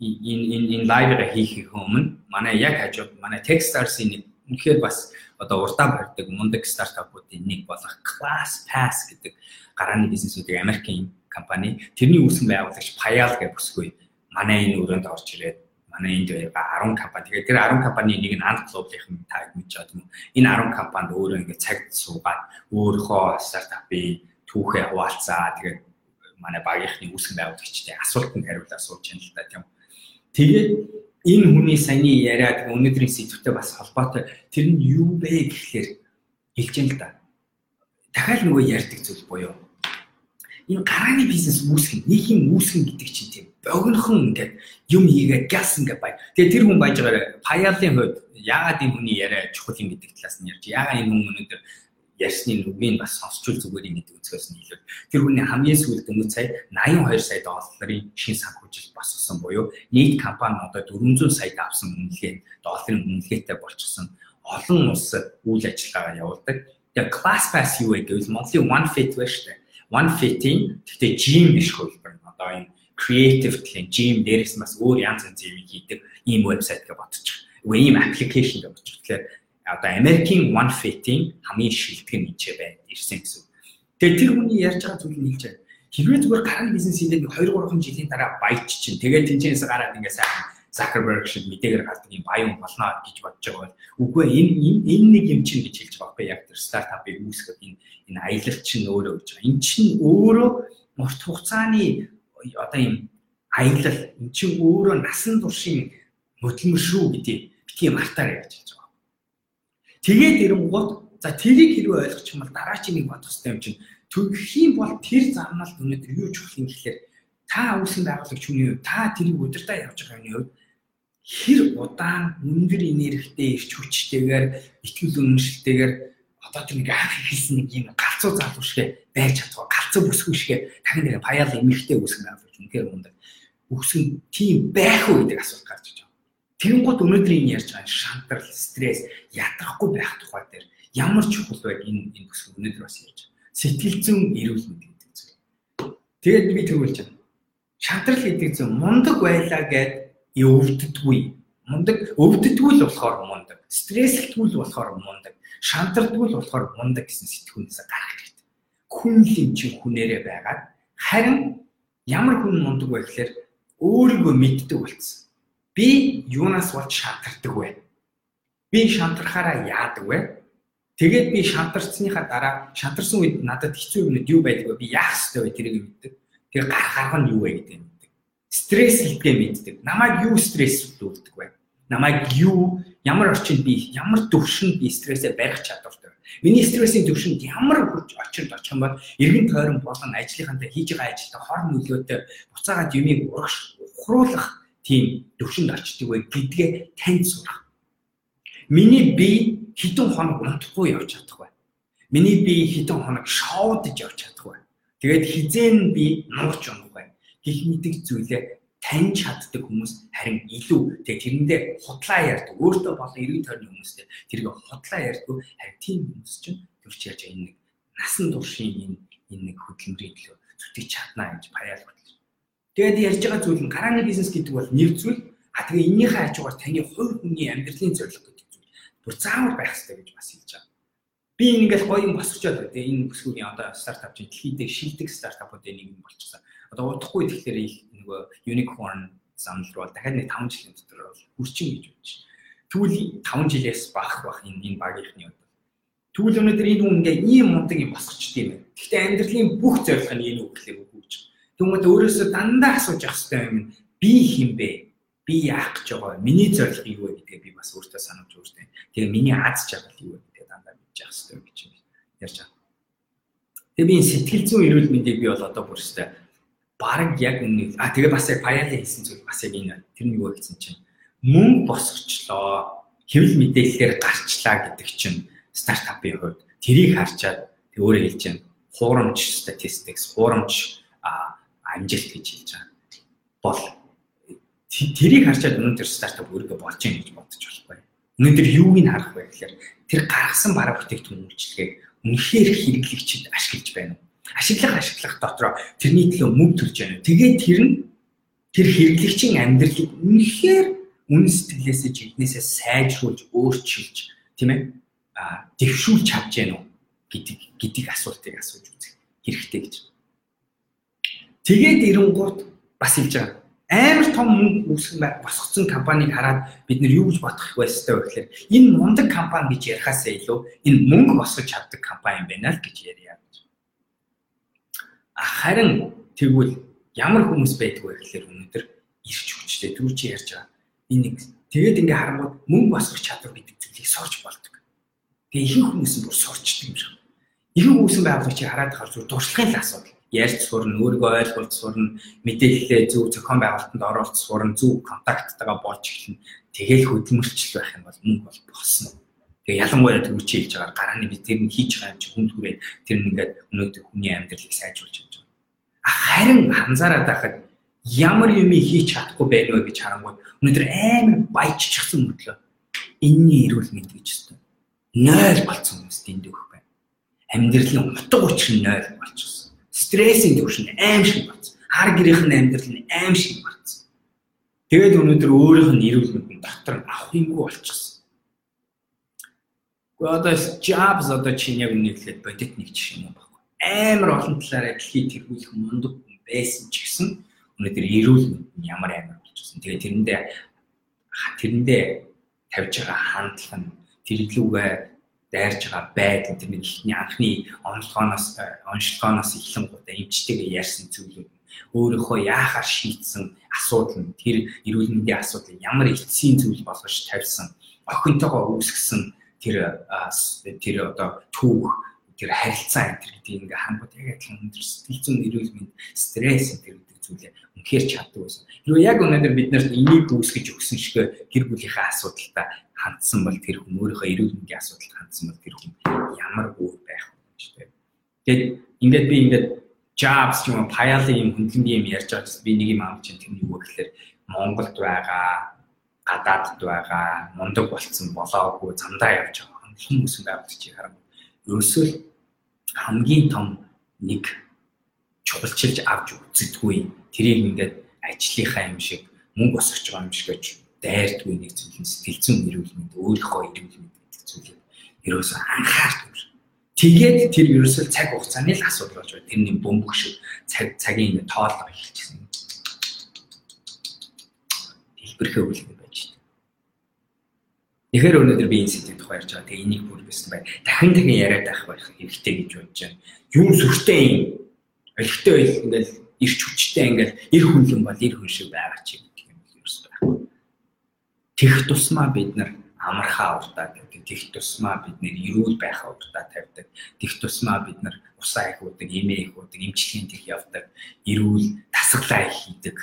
энэ энэ энэ лайвыг хийхийг өмнө манай яг хажууд манай Techstars-ийн нэг үнэхээр бас одоо урдаа барьдаг мундаг стартапуудын нэг болох Class Pass гэдэг гарааны бизнесүүдийн Америкийн компани тэрний үүсгэн байгуулагч Payal гэх бүсгүй манай энэ өрөөнд орж ирээд манай энд байгаа 10 компани. Тэгээд тэр 10 компани нэг нь Ant Global-ийн таг мэдж байгаа юм. Энэ 10 компанид өөрөө ингээд цагт суугаад өөрийнхөө стартапыг түүхээ хуваалцаа. Тэгээд манай багийнхны үүсгэн байгуулагчдын асуултанд хариулаад сууж байна л да тийм. Тэгээд энэ хүний саяны яриад өнөөдрийн сэдвтэй бас холбоотой тэр нь юу бэ гэхлээр хэлж байна л да. Дахиад нөгөө ярьдаг зүйл буюу энэ гарааны бизнес үүсгэн нэг юм үүсгэн гэдэг чинь тийм богинохон ингээд юм хийгээд газ ингээд бай. Тэгээ тэр хүн байж байгаа паялын хувьд яагаад энэ хүний яриа чухал юм гэдэг талаас нь ярьж яагаад энэ хүн өнөөдөр ярьсны нүгийг бас сонсчул зүгээр юм гэдэг үзгээс нь илүү. Тэр хүний хамгийн сүүлд өмнө сая 82 сая долларын шин санхүүжилт босгосон буюу нийт компани одоо 400 сая авсан үнэлгээ долларын үнэлгээтэй болчихсон олон улс үйл ажиллагаагаа явуулдаг. Тэгээ class pass юу вэ гэвэл Монголын one fit шүү дээ. One fit-ийн гэхдээ gym биш хөлбөр. Одоо энэ creative гэх gym дээрээс бас өөр янз янз юм хийдэг ийм вебсайт гэж бодчих. Үгүй ийм аппликейшн гэж бодчих. Тэгэхээр одоо Америкийн One Fit-ийн хамгийн шилдэг нь энэ байна ирсэн гэсэн. Тэгээ тэр хүний ярьж байгаа зүйл нь хэлж байна. Хэрвээ зүгээр гарааны бизнес хийдэг 2 3 жилийн дараа баяч чинь тэгээд тэнцэнээс гараад ингээ сайхан Zuckerberg шиг мэдээгээр гардаг юм баян болно гэж бодож байгаа бол үгүй энэ энэ нэг юм чинь гэж хэлж байгаа байхгүй яг тэр стартапыг үүсгэх энэ энэ аялал чинь өөрөө гэж байгаа. Энэ чинь өөрөө урт хугацааны одоо юм аялал энэ чинь өөрөө насан туршийн хөдөлмөр шүү гэдэг битгий мартаар хэлж байгаа. Тэгээд ирэнгуут за тэрийг хэрвээ ойлгох юм бол дараачийн нэг бодох хэрэгтэй юм чинь. Төгөх юм бол тэр замналт өнөөдөр юу чухал юм гэхэлэр та үүсгэн байгуулагч хүний хувьд та тэрийг удирдах явж байгаа хүний хувьд хэр удаан өндөр энергитэй ирч хүчтэйгээр ихтгэл үнэмшилтэйгээр одоо тэр нэг анх хэлсэн нэг юм галзуу залуу шиг байж чадгаа галзуу бүсгүй шиг тань нэг паяал эмэгтэй үүсгэн байгуулагч үнэхээр мундаг үүсгэн тийм байх уу гэдэг асуулт гарч иж Тэнгууд өнөөдрийн ярьж байгаа шантрал, стресс ятрахгүй байх тухай дээр ямар чухал байг энэ энэ бүс өнөөдөр бас ярьж байгаа. Сэтгэл зүйн эрүүл мэнд гэдэг зүйл. Тэгээд би тэрүүлж байна. Шантрал гэдэг зүйл мундаг байлаа гэд өвддөггүй. Мундаг өвддөггүй л болохоор мундаг. Стресстгүй л болохоор мундаг. Шантардгүй л болохоор мундаг гэсэн сэтгүүнээс гарах хэрэгтэй. Хүн л юм чи хүнээрээ байгаад харин ямар хүн мундаг вэ гэхээр өөрийгөө мэддэг болсон. Би юунаас болж шантардаг вэ? Би шантархаараа яадаг вэ? Тэгээд би шантарсныхаа дараа шантарсан үед надад хэцүү юмуд юу байдаг вэ? Би яах ёстой вэ? Тэрийг мэддэг. Тэр гарах арга нь юу вэ гэдэг мэддэг. Стресс хэлгээ мэддэг. Намайг юу стресслүүлдэг вэ? Намайг юу ямар орчинд би ямар төвшөнд би стрессээ барих чадвартай. Миний стрессийн төвшөнд ямар хүч очинд очих юм бол эргэн тойрон болон ажлынхантай хийж байгаа ажилтай хор нөлөөтэй буцаагаад юмыг урагш ухруулах тийм төвшөнд очдөг вэ гэдгээ танд сурах. Миний би хитэн хоног унтахгүй явж чадахгүй. Миний би хитэн хоног шоудж явж чадахгүй. Тэгээд хизэн би нууч унахгүй. Гэх мэт зүйлээ таньж чаддаг хүмүүс харин илүү тэг тэрэндээ худлаа ярьдаг. Өөртөө болон эргэн тойрны хүмүүстэй тэрийг худлаа ярьдаг. Харин тийм хүмүүс чинь төрч яаж энэ нэг насан туршийн энэ энэ нэг хөдөлмөрийн төлөө зүтгэж чаднаа гэж хөтлөж. Тэгээд ярьж байгаа зүйл нь гарааны бизнес гэдэг бол нэр зүйл. А тэгээ энэнийхээ хажуугаар таны хувь хүний амьдралын зорилго гэдэг зүйл. Бүр заавал байх хэрэгтэй гэж бас хэлж байгаа. Би ингээл гоё юм босгочоод байна. Энэ бүсгүүгийн одоо стартап чинь дэлхийд шилдэг стартапуудын нэг юм болчихсон. Одоо удахгүй тэгэхээр их нөгөө unicorn замл руу дахиад нэг 5 жилийн дотор хүрчин гэж бодож. Тэгвэл 5 жилээс багах бах энэ энэ багийнхны одоо. Тэгвэл өнөөдөр энэ хүн ингээ ийм мундаг юм босгочд юм байна. Гэхдээ амьдралын бүх зорилго нь энэ үгээр өгөөж. Тэгмээд өөрөөсөө дандаа асууж явах хэрэгтэй юм. Би хин бэ? Би яах гэж байгаа? Миний зорилго юу вэ гэдгээ би бас өөртөө санаж өөртөө. Тэгээ миний аз жаргал юу вэ гэдгээ дандаа мэдж явах хэрэгтэй гэж ярьж байгаа. Тэгээ би сэтгэл зүйн эрүүл мэндийг би бол одоо бүр өстэй баг яг энэ а тэгээ бас яг паяла хийсэн зүйл бас яг энэ тэр нь юу гэсэн чинь мөнгө босгочлоо хэвлэл мэдээлэлээр гарчлаа гэдэг чинь стартапын хувьд тэрийг харчаад тэг өөрөө хэлж байна хуурамч statistics хуурамч амжилт гэж хэлж байгаа бол тэрийг харчаад өнөөдөр стартап өөргөө болж гин гэж бодож болохгүй. Өнөөдөр юуг нь харах вэ гэхээр тэр гаргасан бараа бүтээгдэхүүн үйлчлэгээ үнэхээр хэрэглэгчид ашиглаж байна уу? Ашиглах ашиглах дотроо тэрний төлөө мөнгө төлж байна. Тэгээд тэр нь тэр хэрэглэгчийн амьдралыг үнэхээр үн сэтгэлээсээ жигнэсээ сайжруулж өөрчилж тийм ээ дэвшүүлж чадж гэнэ үү? гэдэг гэдэг асуултыг асууж үзэх хэрэгтэй гэж. Тэгээд эренгуут бас хэлж байгаа. Амар том мөнгө үүсгэн босгоцсон компанийг хараад бид нар юу гэж бодох байстай вэ гэхээр энэ мундаг компани гэж ярихаасаа илүү энэ мөнгө босгож чаддаг компани юм байна л гэж ярья. Харин тэгвэл ямар хүмүүс байдаг вэ гэхээр өнөөдөр ирч хүчтэй түр чи ярьж байгаа. Энэ нэг тэгээд ингээ харангууд мөнгө босгох чадвар гэдэг зүйлийг сорж болдог. Тэгээ ихэнх хүмүүс нь бүр сорчдаг юм шиг. Ихэнх хүмүүс байгуулагчийг хараад хар зүр дуршлагын л асуудал. Ярьж сурна, өөрийгөө ойлгуулж сурна, мэдээлэлээ зөв зохион байгуулалтанд оруулж сурна, зөв контакттайгаа болж эхэлнэ. Тэгээл хөдөлмөрчл байх юм бол мөнгө бол босно. Тэгээ ялангуяа төвчээ хийж байгаа гарааны бид тэр нь хийж байгаа юм чи хүн түрээ тэр нь ингээд өнөөдөр хүний амьдралыг сайжруулж харин анзаараад байхад ямар юм хийж чадахгүй байх вэ гэж харангуй өнөөдөр амар баяжчихсан мөдлөө энэний эрүүл мэнд гэж өстө 0 болцсон хүмүүс тэнд өгөх байна. Амьдралын утга учир нь 0 болчихсон. Стрессийн түвшин аим шиг болцсон. Хар гэрийнх нь амьдрал нь аим шиг болцсон. Тэгээд өнөөдөр өөрийнх нь эрүүл мэнд дотор авах юмгүй болчихсон. Гэхдээ одоо Jobs одоо чинь яг үнэхээр бодит нэг жишээ юм байна амар олон талаараа дэлхийд тэргүүлэх мундаг хүн байсан ч гэсэн өнөөдөр эрүүл мэнд ямар амар болчихсон. Тэгээ тэрэндээ тэрэндээ тавьж байгаа хандлага нь тэрлүүгээ дайрж байгаа байдал тэр ихний анхны онцлогоноос онцлогоноос эхлэн гутаа эмчтэйгээ ярьсан зүйлүүд өөрийнхөө яахаар шийдсэн асуудал нь тэр эрүүл мэндийн асуудал ямар эцсийн зүйл болгож тавьсан охинтойгоо үүсгэсэн тэр тэр одоо түүх тэр харилцаа энэ гэдэг ингээ хангууд яг адилхан өндөр сэтгэл зүйн эрүүл мэнд стресс энэ зүйлээ үнэхээр чаддаг байсан. Хэрвээ яг өнөөдөр бид нарт энийг үүсгэж өгсөн шиг гэр бүлийнхээ асуудалтай хандсан бол тэр хүн өөрийнхөө эрүүл мэндийн асуудалд хандсан бол тэр хүн ямар өөр байх вэ гэж тийм. Тэгээд ингээд би ингээд jobs юм паяалын юм хөндлөнгийн юм ярьж байгаа чинь би нэг юм авч чинь тэр нь юу гэхээр Монголд байгаа гадаадд байгаа мундаг болцсон болоогүй замдаа явж байгаа хүмүүс байгаад чи харам. Ерөөсөө хамгийн том нэг чухалчилж авч үздэггүй тэрийг ингээд ажлынхаа юм шиг мөнгө босгож байгаа юм шиг гэж дайрдгүй нэг зүйл нь сэтгэл зүйн эрүүл мэнд өөрийнхөө эрүүл мэнд гэдэг зүйлийг ерөөсөө анхаардаг. Тэгээд тэр ерөөсөө цаг хугацааны л асуудал болж байна. Тэрний бөмбөг шиг цаг цагийн тоолго эхэлчихсэн. Дэлбэрхээ үлгэн байж байна. Тэгэхээр өнөөдөр би энэ сэдвийн тухай ярьж байгаа. Тэгээ энийг бүр бисэн бай. Дахин дахин яриад байх байх хэрэгтэй гэж бодож байна. Юу сүртэй юм. Олигтой байл ингээл ирч хүчтэй ингээл эр хүнлэн бол эр хүн шиг байгаа чи гэдэг юм ерөөс байхгүй. Тех тусмаа бид нар амархаа уртаа тавьдаг. Тех тусмаа бид нэр эрүүл байхаа уртаа тавьдаг. Тех тусмаа бид нар усаа их уудаг, имээ их уудаг, эмчилгээнд их явдаг, эрүүл тасглаа их хийдэг.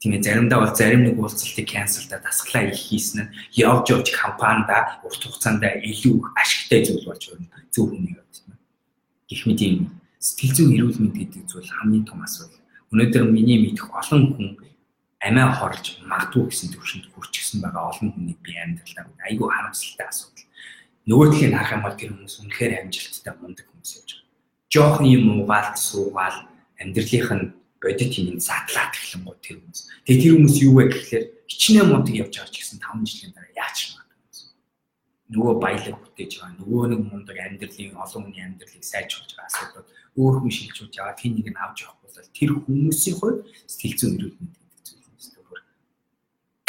Тийм заримдаа бол зарим нэг уулзалтыг канселдаа тасглаа их хийсэн нь явж явж компанида урт хугацаанд илүү ашигтай зүйл болж байна. Зөв хүний хувьд. Гэх мэт юм сэтгэл зүйн эрүүл мэнд гэдэг зүйл хамгийн том асуудал Өнөөдөр миний мэдэх олон хүн амиа хорлж магадгүй гэсэн төвшөнд хүрчихсэн байгаа олон хүний би амьдралаар айгүй харамсалтай асуудал. Нөгөө талыг харах юм бол тэр хүмүүс үнэхээр амжилттай мундаг хүмүүс явж байгаа. Жохон юм уугаал суугаал амьдралынх нь бодит юм задлаад эхлэн гоо тэр хүмүүс. Тэгээ тэр хүмүүс юу вэ гэхлээр хичнээн мундаг явж байгаа ч гэсэн 5 жилийн дараа яач. Нөгөө баялаг бүтээж байгаа. Нөгөө нэг мундаг амьдралын олон хүний амьдралыг сайжруулж байгаа асуудал өөр хүн шилжүүлж байгаа. Тин нэг нь авч явах бол тэр хүмүүсийн хувьд сэтгэл зүйн эрүүл мэнд гэдэг зүйл юм шүү дээ.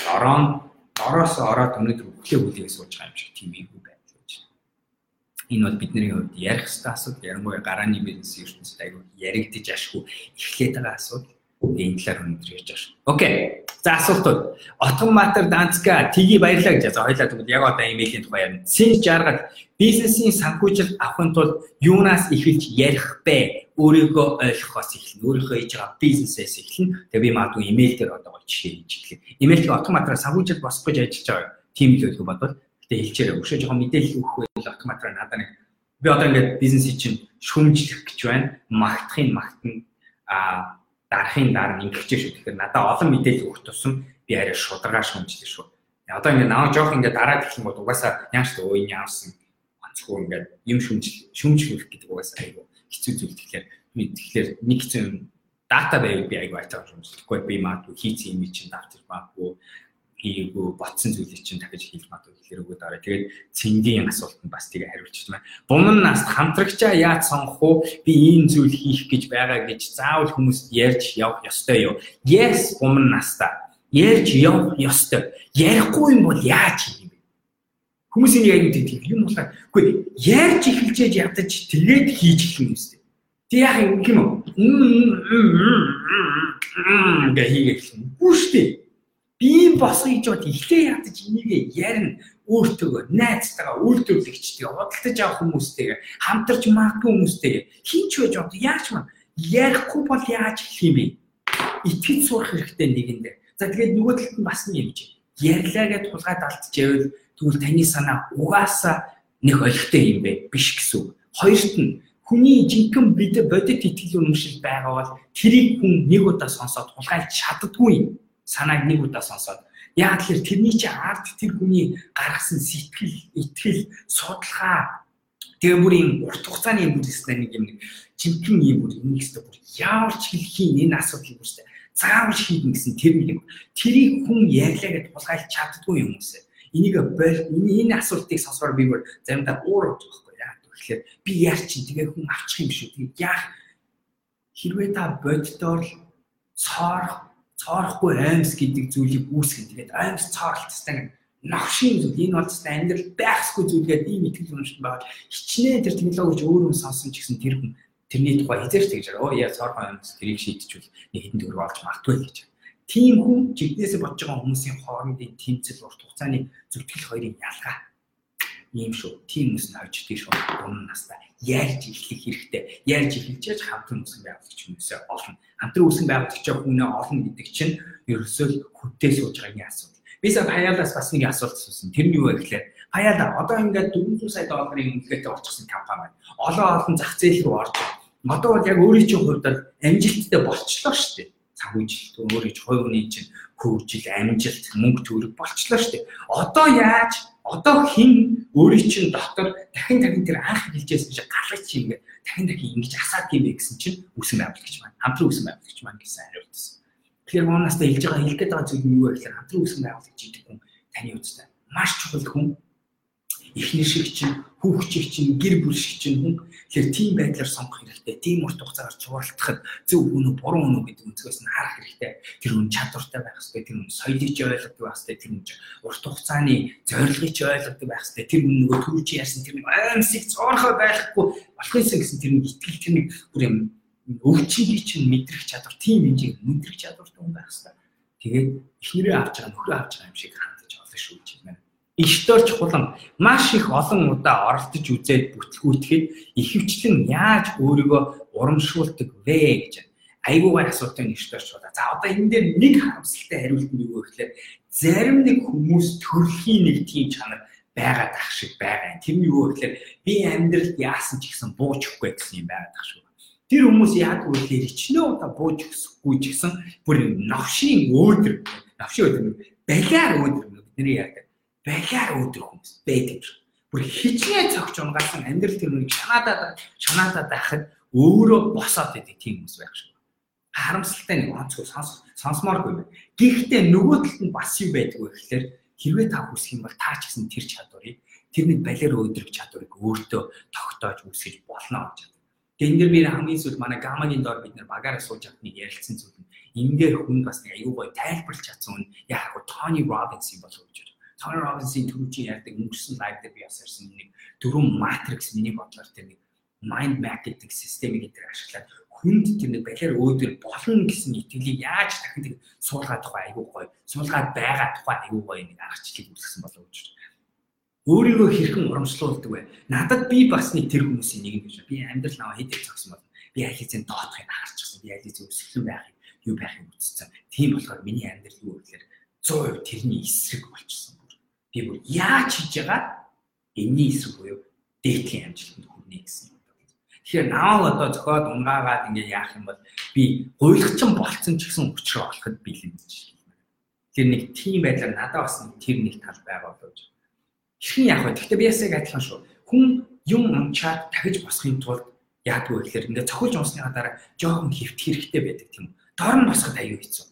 Дороо дороос ороод өнөөдөр өглөө хүлээгээс сууж байгаа юм шиг тийм ийгүү байдал гэж. Энэ бол бидний хувьд ярих хэвээр асуудал, ярангуй гарааны бизнес ертөнцид аягүй яригдж ашгүй эхлээд байгаа асуудал. Энэ талаар өнөөдөр ярьж байгаа шүү. Окей. За асуултууд. Автоматар Данцка тгий баярлаа гэж за хоёлаа тэгвэл яг одоо имэйлийн тухай ярина. Син жаргал бизнесийн санхүүжилт авахын тулд юунаас эхэлж ярих бэ? Өөрийгөө ойлгохоос эхэлнэ. Өөрийнхөө хийж байгаа бизнесээс эхэлнэ. Тэгээ би магадгүй имэйл дээр одоо жишээ хийж эхлэв. Имэйл автоматар санхүүжилт босгох гэж ажиллаж байгаа тим л хэлэх бодвол тэгээ хэлчээрэй. Өшөө жоохон мэдээлэл өгөх байл автоматар надад нэг би одоо ингээд бизнесийг чинь шүүмжлэх гэж байна. Магтахын магтана а дарахын дараа чинь шүү. Тэгэхээр надад олон мэдээлэл өгөх тусам би арай шударгаа шүмжлээ шүү. Одоо ингээд наваа жоох ингээд дараад эхлэх юм бол угаасаа яаш төө өөний яавсан онцгой ингээд юм шүмжил шүмжлэх гэдэг угаасаа айгу хэцүү зүйл тэгэхээр би тэгэхээр нэг хэцүү дата байвал би айгу айтаа шүмжлэхгүй би магадгүй хийцэн юм чинь давтаж магадгүй хийгээгүй ботсон зүйлийг чинь дахиж хийж магадгүй гэхээр өгөөд аваа. Тэгээд цэнгийн асуултанд бас тэгээ хариулчих юм. Буман наст хамтрагчаа яаж сонгох уу? Би ийм зүйл хийх гэж байгаа гэж заавал хүмүүст ярьж явах ёстой юу? Yes, буман наста. Ярьж явах ёстой. Ярихгүй юм бол яаж хийх юм бэ? Хүмүүсийн яг нэг тийм юм болохоор үгүй ярьж эхэлжээж ядаж тэгээд хийж эхлэх юм өстэй. Тэг яах юм юм уу? Гэ хийгээл. Үгүй шүү дээ би босгоё гэж бод ихлэ ядаж энийг ярина. Өөртөө найзтайгаа үйлдвэрлэгчтэй худалдаж авах хүмүүстэйгээ хамтарч магадгүй хүмүүстэйгээ. Хинч байж бод яаж маа? Ярихгүй бол яаж юм бэ? Итгэж сурах хэрэгтэй нэгэндээ за тэгээд нөгөө талд нь бас юм чи ярьлаа гэж тулгаад алдчихвэл тэгвэл таны санаа угаасаа нэг олигтой юм бэ? Биш гэсэн хоёрт нь хүний жинхэнэ бид бодит итгэл үнэмшил байгаа бол тэрийг хүн нэг удаа сонсоод тулгайлж чаддгүй юм санааг нэг удаа сонсоод яг тэгэхээр тэрний чинь ард тэр хүний гаргасан сэтгэл, итгэл, судалгаа тэгээ бүр юм урт хугацааны юм бүрээс нэг юм жинхэнэ юм бүр энийг өстө бүр яавч хэлхийн энэ асуудлыг бүрсээ заавал хийдэн гэсэн тэр нэг юм. Тэрийг хүн ярьлаа гэж тулгайлж чаддгүй юм уусаа. Энийг энэ асуултыг сонсоор би бүр заримдаа уур байгаа байхгүй яа. Тэгэхээр би яар чинь тэгээ хүн авчих юм шүү. Тэгээ яах хэрвээ та боддоор цоорох цоорохгүй аймс гэдэг зүйлийг үүсгэн. Тэгээд аймс цооролттой навшин зүйл энэ бол тест амьдрал байхсгүй зүйлгээд ийм итгэл үнэмшил байгаа. Хичнээн тэр технологич өөрөө сонсон ч гэсэн тэр хүн тэрний тухай хизээч тэгж. Оо яа цоорхон аймс тэрийг шийдчихвэл нэг хэдэн төгрөг олж магтгүй гэж. Тийм хүн жигнэсээ бодож байгаа хүмүүсийн хоорондын тэмцэл урт хугацааны зүтгэл хоёрын ялгаа ийм шүү. Тийм хүмүүс нь хождгийг шүү. Өмнө настай ярьж эхлэх хэрэгтэй. Ярьж эхэлж хамтран үсгэн байгуулагч хүмүүсээ олно. Хамтран үсгэн байгуулагч хүнээ олно гэдэг чинь ерөөсөө хүнтэй сууж байгаагийн асуудал. Би сая хаяалаас бас нэг асуулт асуусан. Тэр нь юу вэ гэхээр хаяалаа одоо ингээд 400 сая долларын үнэтэй орчихсон компани байна. Олон олон зах зээл рүү орж одоо бол яг өөрийн чинь хувьд амжилттай болчлоо шүү дээ. Санхүүжилт өөрийн хувь хүний чинь хөгжил, амжилт, мөнгө төгрөг болчлоо шүү дээ. Одоо яаж одоо хин өөрийн чинь дотор дахин дахин тэр анх хэлжсэн шиг галач ингээд дахин дахин ингэж асаад юм бэ гэсэн чинь үсэн байгуулагч маань хамтран үсэн байгуулагч маань гэсэн хариулт байсан. Тэгэхээр манастаа хэлж байгаа хэлгээд байгаа зүйл нь юу вэ гэхээр хамтран үсэн байгуулагч гэдэг хүн таны үстэй маш чухал хүн эхнэр шиг чинь, хүүхчиг чинь, гэр бүл шиг чинь хүн тэгэхээр тийм байдлаар сонгох хэрэгтэй. Тийм урт хугацаагаар чуулгахад зөв үнэ буруу үнэ гэдэг өнцгөөс нь харах хэрэгтэй. Тэр хүн чадвартай байх хэрэгтэй. Тэр хүн соёлыг ойлгодог байх хэрэгтэй. Тэр хүн урт хугацааны зорилгыг ойлгодог байх хэрэгтэй. Тэр хүн нөгөө түрүүч яасан тэр нэг аимсыг цоорхоо байхгүй болох юмсан гэсэн тэр нэг итгэл тэр нэг бүр юм өвчнийг чинь мэдрэх чадвар, тийм хэмжээг мэдрэх чадвартай хүн байх хэрэгтэй. Тэгээд эхнэрээ авч байгаа нөхрөө авч байгаа юм шиг хандаж олон шүү гэж байна. Ишторч хулан маш их олон удаа оролдож үзээд бүтлгүүтгэхэд ихэвчлэн яаж өөрийгөө урамшуулдаг вэ гэж айгуугаар асуултын ишторч удаа. За одоо энэ дээр нэг харамсалтай хариулт нь юу вэ гэхээр зарим нэг хүмүүс төрөлхийн нэг тийм чанар байгаад ах шиг байгаа. Тэр нь юу вэ гэхээр би амьдралд яасан ч гэсэн бууж өгөхгүй гэсэн юм байгаад ах шүү. Тэр хүмүүс яг үгээр ичнээ удаа бууж өгсөхгүй ч гэсэн бүр навшийн өөдөр навшийн өөдөр балиар өөдөр бидний яадаг балиар өөдөр хүмүүс байдаг. Бүр хичнээн цогч унгаасан амьдрал тэр нэг шанаадаа шанаадаа байхад өөрөө босоод идэг тийм хүмүүс байх шиг. Харамсалтай нэг онцгой сонс сонсмооргүй байна. Гэхдээ нөгөө талд нь бас юу байдаг вэ гэхээр хэрвээ та хүсэх юм бол та ч гэсэн тэр чадварыг тэр нэг балиар өөдрөх чадварыг өөртөө тогтоож үсгэж болно гэж Тэн дээр би хамгийн сүүл манай гамагийн доор бид нэр багаараа сууж авах нэг ярилцсан зүйл нь энэ дээр хүн бас нэг аюу гой тайлбарлаж чадсан хүн яг гоо Тони Робинс болов гэж Тони Робинсийн түрүүчийн ярьдаг өнгөрсөн лайв дээр би ясарсан нэг дөрвөн матрикс миний бодлоор тэр нэг mind map гэдэг системийг дээр ашиглаад хүнд тэр нэг балиар өөдөр болно гэсэн итгэлийг яаж дахин суулгаад тухай аюу гой суулгаад байгаа тухай аюу гой нэг аргачлалыг үүсгэсэн болов гэж байна өөрийгөө хэрхэн урамшлуулдаг вэ? Надад би бас нэг тэр хүмүүсийн нэг юм биш. Би амьдрал наваа хэд их зогсон бол би аль хэзээ доотхыг харчихсан. Би аль хэзээ өсөлтөн байхыг юу байхыг үзсэн. Тийм болохоор миний амьдрал юу гэхээр 100% тэрний эсрэг болчихсон. Би бүр яаж хийж байгаа энэний эсрэг буюу дээдлийн амжилтанд хүрнэ гэсэн юм. Тэгэхээр наав одоо зөхиод унгаагаад ингээ яах юм бол би гуйлгчин болцсон ч гэсэн учраа болоход бэлэн гэж. Тэр нэг тийм байдлаар надад бас тэр нэг тал байгаа боловч Хэрхэн яах вэ? Гэхдээ би ясаг адилхан шүү. Хүн юм унчаад тахиж босхын тулд яадгүй гэхээр ингээд цохилж унсныхаа дараа жоохон хөвт хэрэгтэй байдаг тийм? Дор нь босоход аюу хэцүү.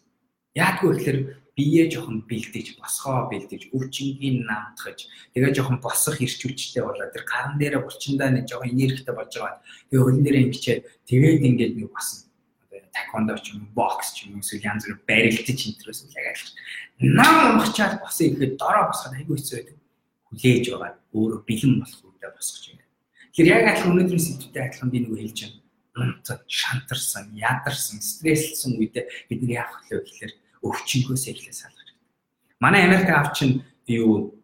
Яадгүй гэхээр бие жоохон бэлдэж босгоо бэлдэж өвчнгийн намтгаж тэгээ жоохон босох ирч хүчтэй болоод тэр гарн дээрээ булчиндаа нэг жоохон энергитэй болж байгаа. Тэгээ хөлн дээрээ ингэчээ тэгээд ингээд нэг бас таквондо ч юм бокс ч юм эсвэл янз бүр барилтж интерес үлагаад л. Наа умгачаад босоо ихэд дороо босоход аюу хэцүү байдаг хүлээж байгаа өөрөө бэлэн болох үедээ босгож байна. Тэгэхээр яг адилхан өнөөдрийн сэдвтэй адилхан би нөгөө хэлж байна. Шантарсан, ядарсан, стресслсэн үедээ бид нар яах вэ гэхээр өвчнөөс эхлээ салах хэрэгтэй. Манай Америк авч чинь юу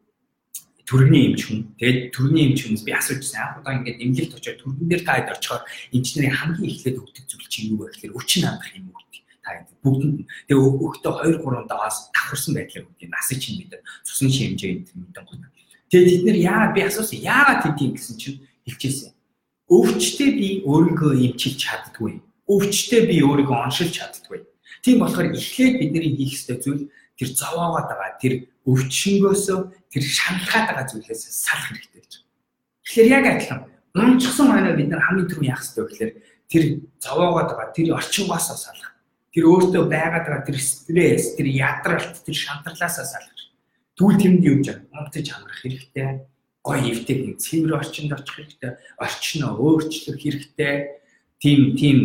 төрөгний эмч хүн. Тэгээд төрөгний эмч хүнс би асуужсан. Яг одоо ингээд эмнэлэгт очиод төргөн дээр таад орчхоор эмчнэрийн хамгийн эхлээд өгдөг зүйл чинь юу вэ гэхээр өвчин хандах юм уу? Та бүгд тэгээ өгтөө 2 3 даваас давхарсан байдлаар өгдөг. Насыг чинь бид цусны хэмжээнд мэдэн гоо. Тэгээд бид нэр яагаад би асуусан яагаад тийм гэсэн чинь хэлчихсэн. Өвчтөө би өөрийгөө эмчилж чаддгүй. Өвчтөө би өөрийгөө оншилж чаддгүй. Тийм болохоор эхлээд бидний хийх ёстой зүйл тэр зовоогоод байгаа тэр өвчнгөөсөө тэр шаналгаад байгаа зүйлээс салах хэрэгтэй гэж. Тэгэхээр яг адилхан унчсан манай бид нар хамгийн түрүү яах ёстой гэхээр тэр зовоогоод байгаа тэр орчингоосоо салах. Тэр өөртөө байгаад байгаа тэр стресс, тэр ядралт, тэр шантарлаасаа салах Тэгвэл тэнд юу гэж унтаж амрах хэрэгтэй. Гой эвтэй цэвэр орчинд очих хэрэгтэй. Орчноо өөрчлөх хэрэгтэй. Тим тим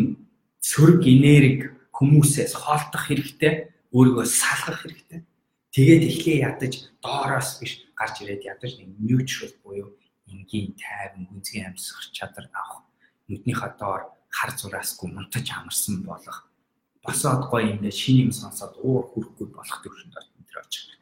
сөрөг энерги хүмүүсээс хоолдох хэрэгтэй. Өөрийгөө салгах хэрэгтэй. Тэгээд эхлээ ядаж доороос биш гарч ирээд ядаж нэг neutral буюу энгийн тайван гүнзгий амьсгах чадвар авах. Нүднийхээ доор хар зураасгүй мунтаж амарсан болох босоод гоё юм шинэ юм сонсоод уур хүрхгүй болох төвшөнд орж байгаа.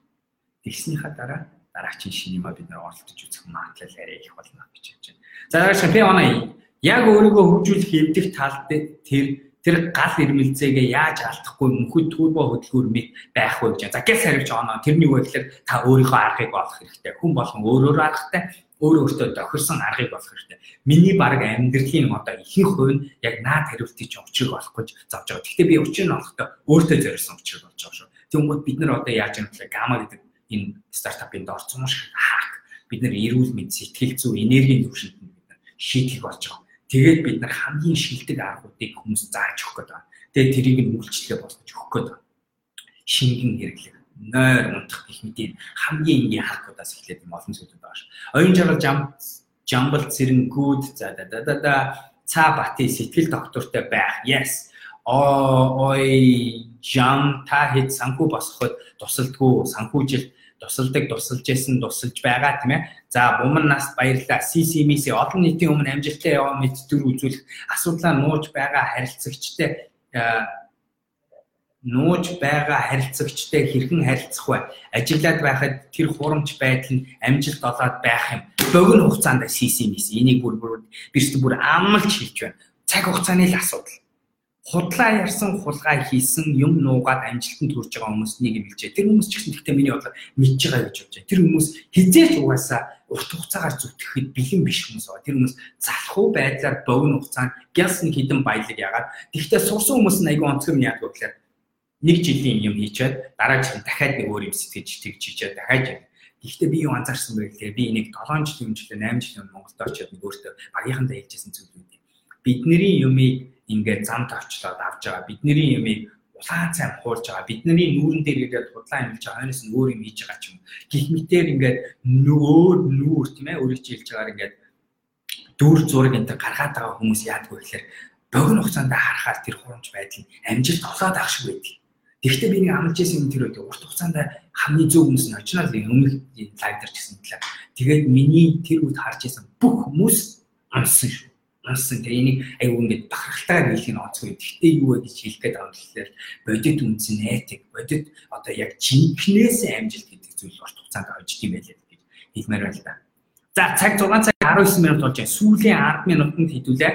Тэгснийхаа дараа дараагийн шинэ юм бид нэр оролдож үзэх магадлал арай их болно гэж хэлж байна. За дараагийн би оноо яг өөрийгөө хөгжүүлэх эвдэх тал тэр тэр гал ирмэлзээгээ яаж алдахгүй мөнхөд турбо хөдөлгүүр мэд байх вэ гэж. За гэс хариуч оноо тэрний үг гэхээр та өөрийнхөө аргыг олох хэрэгтэй. Хүн болгон өөрөөр аргатай өөрөө өөртөө тохирсон аргыг болох хэрэгтэй. Миний баг амьдралын одоо ихэнх хувь нь яг наад хариултыг учрыг олох гэж завж байгаа. Гэхдээ би учрыг олохдоо өөртөө зориулсан учрыг болж байгаа шүү. Тэгмүүд бид нар одоо яаж юм бэ? Гама гэдэг энэ стартапынд орсон шиг хаак бид нэр эрүүл мэнд сэтгэл зүй энергийн төвшөлд бид нар шийдлэг болж байгаа. Тэгээд бид нар хамгийн шилдэг аргуудыг хүмүүс зааж өгөх байна. Тэгээд тэрийг нь үйлчлэлээ болгож өгөх байна. Шингэн хэрэглэх. нойр унтах гэх мэт хамгийн энгийн харкуудаас эхлээд юм олон зүйлүүд байгаа ш. Оюун жаргал жам жамбал цэрэнгүүд за да да да цаа бати сэтгэл доктортой байх. Yes. Ой жам та хэд санхүү босгоход тусалдгүй санхүүжил тусалдаг тусалж байсан тусалж байгаа тийм ээ. За буман нас баярлалаа. CCMC олон нийтийн өмнө амжилттай яваа мэд төр үзүүлэх асуудлаа нууж байгаа харилцагчтай нууж байгаа харилцагчтай хэрхэн харилцах вэ? Ажиглаад байхад тэр хурамч байдал нь амжилт олоод байх юм. Богино хугацаанд CCMC энийг бүр бүр бирс бүр амлж хэлж байна. Цаг хугацааны л асуудал худлаа ярьсан хулгай хийсэн юм нуугаад амжилтанд хүрч байгаа хүмүүс нэг юм хэлжээ. Тэр хүмүүс ч гэсэн гэхдээ миний бодлоор мэдж байгаа гэж бодож байна. Тэр хүмүүс хизээч угаасаа урт хугацаагаар зүтгэхэд бэлэн биш хүмүүс байгаа. Тэр хүмүүс залхуу байдлаар богино хугацаанд гяс нэг хідэн баялаг ягаад. Тэгэхдээ сурсан хүмүүс нь айгүй онцгой юм яадаг гэхээр нэг жилийн юм хийчээд дараа жил дахиад нэг өөр юм сэтгэж тэгж хийчээд дахиад Гэхдээ би юу анзаарсан бэ гэхээр би энийг 7 жилийн өмнө 8 жилийн өмнө Монголд очиод нэг өөртөө багийнхандаа хэлжсэн зүйл үү. Бидний юмыг ингээд зам тавчлаад авч байгаа. Бидний юмыг улаан цай хуурж байгаа. Бидний нүүрэн дээр ирээд худлаа амьлж байгаа. Хойноос нь өөр юм хийж байгаа ч юм. Гэх мэтээр ингээд нөгөө нүүр тийм ээ өөрийг чийлж байгаагаар ингээд дүр зураг энэ гаргаад байгаа хүмүүс яадгүй гэхээр богино хугацаанд харахаар тэр хурамч байдал нь амжилт олоод авах шиг байдаг. Тэгэхдээ би нэг амлаж исэн юм тэр үед урт хугацаанд хамгийн зөв хүмүүс нь очноо л өмнөх лайв дээр ч гэсэн мэтлээ. Тэгээд миний тэр үед харж исэн бүх хүмүүс амсан шүү унсан. Тэгээ энийг аюу ингээд бахархалтайгаар хэлэх нь онцгой. Гэхдээ юу вэ гэж хэлэх гээд байгаа юм гэхээр бодит үнсэн этик, бодит одоо яг жинхнээс амжилт гэдэг зүйл урт хугацаанд олж тийм байлээ гэж хэлмээр байна л да. За цаг 6 цаг 19 минут болж байна. Сүүлийн 10 минутанд хэдүүлээ.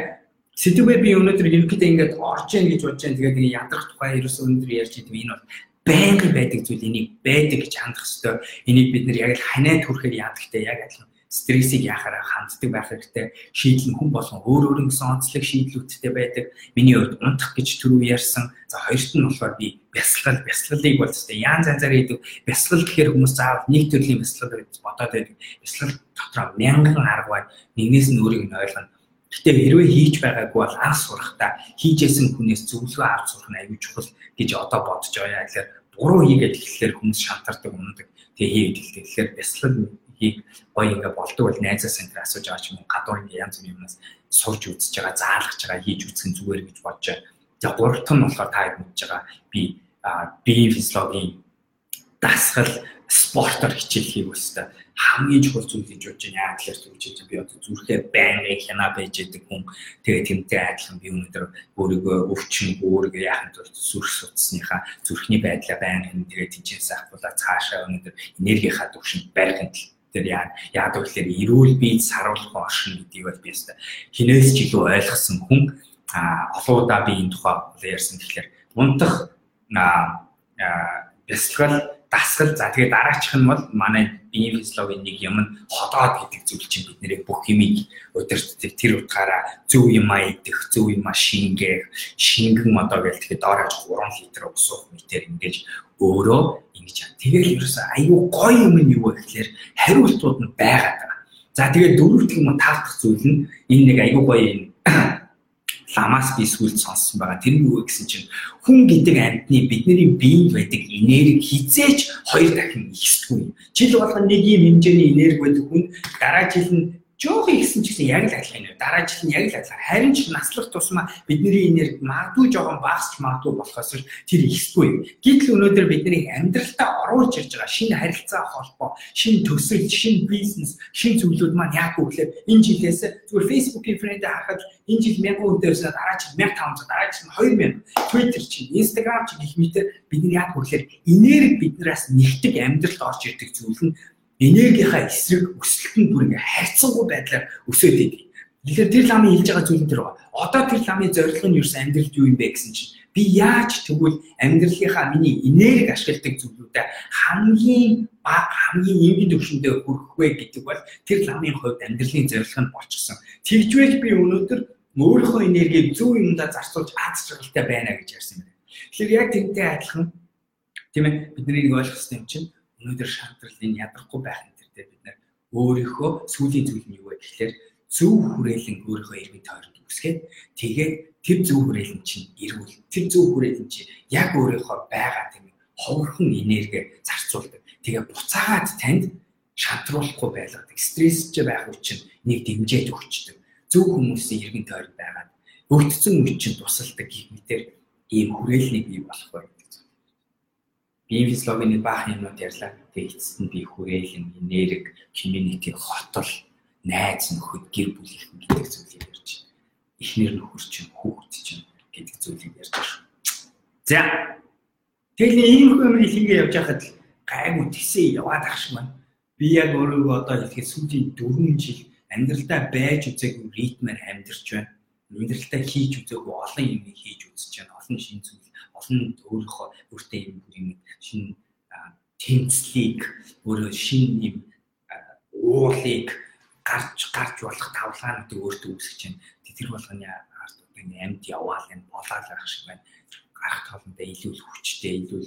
Сэдвээ би өнөөдөр ерөнхийдөө ингээд орж ийн гэж бодож байна. Тэгээд энэ ядрах тухай ерөөсөө өнөөдөр ярьж идэв. Энэ бол байнгын байдаг зүйл энийг байдаг гэж хандах хэрэгтэй. Энийг бид нэр яг л ханаа төрөхөр яадагтай яг адилхан стрессийг яхаараа ханддаг байх хэрэгтэй. Шийдэл нь хүн болгон өөр өөр гэсэн онцлог шийдлүүдтэй байдаг. Миний хувьд унтах гэж түрүү ярьсан. За хоёрт нь болохоор би бясалгал, бясалгалыг бол тест яан занзаар хийдэг. Бясалгал гэхээр хүмүүс заавал нэг төрлийн бясалгал гэж бодоод байдаг. Бясалгал дотор мянган арга байна. Нэгнээс нь өөрийг нь ойлгоно. Гэтэ хэрвээ хийж байгаагүй бол анх сурахтаа хийжсэн хүнээс зөвлөгөө авч сурах нь аюул чухал гэж одоо бодож байгаа. Тэгэхээр буруу хийгээд эхлэхээр хүмүүс шантардаг, ундаг. Тэгээ хийгээд эхлэхээр бясалгал хийг гоё ингээ болдог бол найзаас энэ асууж байгаа ч юм уу? Гадуур ингээ янз бүрийн юмнаас сурж үзэж байгаа заалгаж байгаа хийж үзэх зүгээр гэж бодож байна. За гурав дахь нь болохоор та хэд мэдж байгаа. Би биеийн физиологийн дасгал спортоор хичээлхийг өстэй хамгийн чухал зүйл гэж бодож байна. Яа тэгэхээр зүгж би одоо зүрхээ байнгын хянаа байж байгаа хүн. Тэгээ тэмтэй адилхан би өнөөдөр өөрийгөө өвчин өөрийгөө яахын тулд зүрх судасныхаа зүрхний байдлаа байнгын тэгээ тэнцээс ахуулаад цаашаа өнөөдөр энергийнхаа төвшөнд барихын тулд тэр яа яад гэхээр эрүүл бие саруулах оршин гэдгийг бол би өстө хинээс ч илүү ойлгосон хүн а олоодаа би энэ тухай ярьсан тэгэхээр унтах бясалгал дасгал за тэгээ дараачих нь бол манай биеийн физиологийн нэг юм нь ходоод гэдэг зүйл чинь бид нэрээ бүх юмыг өдөртдөг тэр утгаараа зөв юм идэх зөв юм шингээх шингэн одоо гэл тэгэхээр доорож 3 литр ус уух мэтэр ингэж өөрөө ингэж яа. Тэгэл ерөөсөө аюу гоё юм нь юу вэ гэхээр хариултууд нь байгаад байгаа. За тэгээд дөрөвт юм таалдах зүйл нь энэ нэг аюу гоё юм ламаас би сүлд сонссон байгаа. Тэр нь юу гэсэн чинь хүн гэдэг амьтны бидний биед байдаг энерги хизээч хоёр дахин ихсдэггүй. Жил болгон нэг юм хэмжээний энерги байдаг хүн дараа жил нь жоохон ихсэн ч гэсэн яг л адилхан юм. Дараа жил нь яг л адилхан. Харин ч наслах тусмаа бидний энерги магадгүй жоохон багасч магадгүй болохоос тэр ихсгүй. Гэтэл өнөөдөр бидний амьдралтаа оруулж ирж байгаа шинэ харилцаа холбоо, шинэ төсөл, шинэ бизнес, шинэ зүйлүүд маань яг үгээр энэ жилээс зүгээр Facebook-ийн фрэнд харахад энэ жил 1000 хүнтэйс дараа жил 1500 дараа жил 2000 Twitter чинь Instagram чинь гэх мэт бидний яг үгээр энерги биднээс нэгдэг амьдралд орж ирдэг зүйл нь энергийнхаа эсрэг өсөлт нь бүр ингээ хайрцангуй байдлаар өсөд идэв. Тэгэхээр тэр ламын хэлж байгаа зүйл нь тэр байна. Одоо тэр ламын зорилго нь ерөөс амьдралд юу юм бэ гэсэн чинь би яаж тэгвэл амьдралынхаа миний энерги ашигладаг зүйлүүдэд хамгийн хамгийн эмгэн төвшөндөө хүрэх вэ гэдэг бол тэр ламын хувьд амьдралын зорилго нь болчихсон. Тэгжвэл би өнөөдөр өөрийнхөө энергийг зөв юмдаа зарцуулж аз жаргалтай байна гэж ярьсан юм. Тэгэхээр яг тэрнтэй адилхан тийм ээ бидний нэг ойлгох юм чинь өнөөдөр шантралын ядрахгүй байх энэ төрдөө бид нэр өөрийнхөө сүүлийн зүйл нь юу вэ гэхлээр зөв хүрээлэн өөрийнхөө иргэн тойронд үсгээд тэгээд тэр зөв хүрээлэн чинь эргүүл тэр зөв хүрээлэн чинь яг өөрийнхөө байгаа тийм ховорхон энерги зарцуулдаг. Тэгээ буцаагаад танд шантруулахгүй байлгадаг. Стрессж байх үчин нэг дэмжиж өгчдөг. Зөв хүмүүсийн иргэн тойрон байгаад өгдсөн үчин тусалдаг гэх мэтэр ийм хүрээлний бий болох бай гэдэг зүйл. Би физиологийн баах юмнууд ярьлаа. Тэгээ эцэст нь би хүрээлэн, энерги, community, хотол, найз нөхөд, гэр бүлийнхэн гэдэг зүйлийг ярьж байна. Эхнэр нөхөр чинь, хүүхэд чинь гэдэг зүйлийг ярьж байна. За. Тэгэл ийм хүмүүс хийгээ явж байхад гайгүй тэсээ яваад ах шиг байна. Би яг өөрийгөө одоо хэлэхэд сүүлийн 4 жил амьдралдаа байж үзээгүй ритмээр амьдарч байна амьдралтаа хийж үзээгүй олон юм хийж үзэж байна. Олон шин зүйл, олон өөрийнхөө өөртөө юм юм шин тэмцлийг өөрөө шин юм уулыг гарч гарч болох тавлгаануудыг өөртөө үүсгэж байна. Тэр болгоны ард энэ амьд яваал энэ болоод байх шиг байна. Гарах тоолондоо илүү хүчтэй, илүү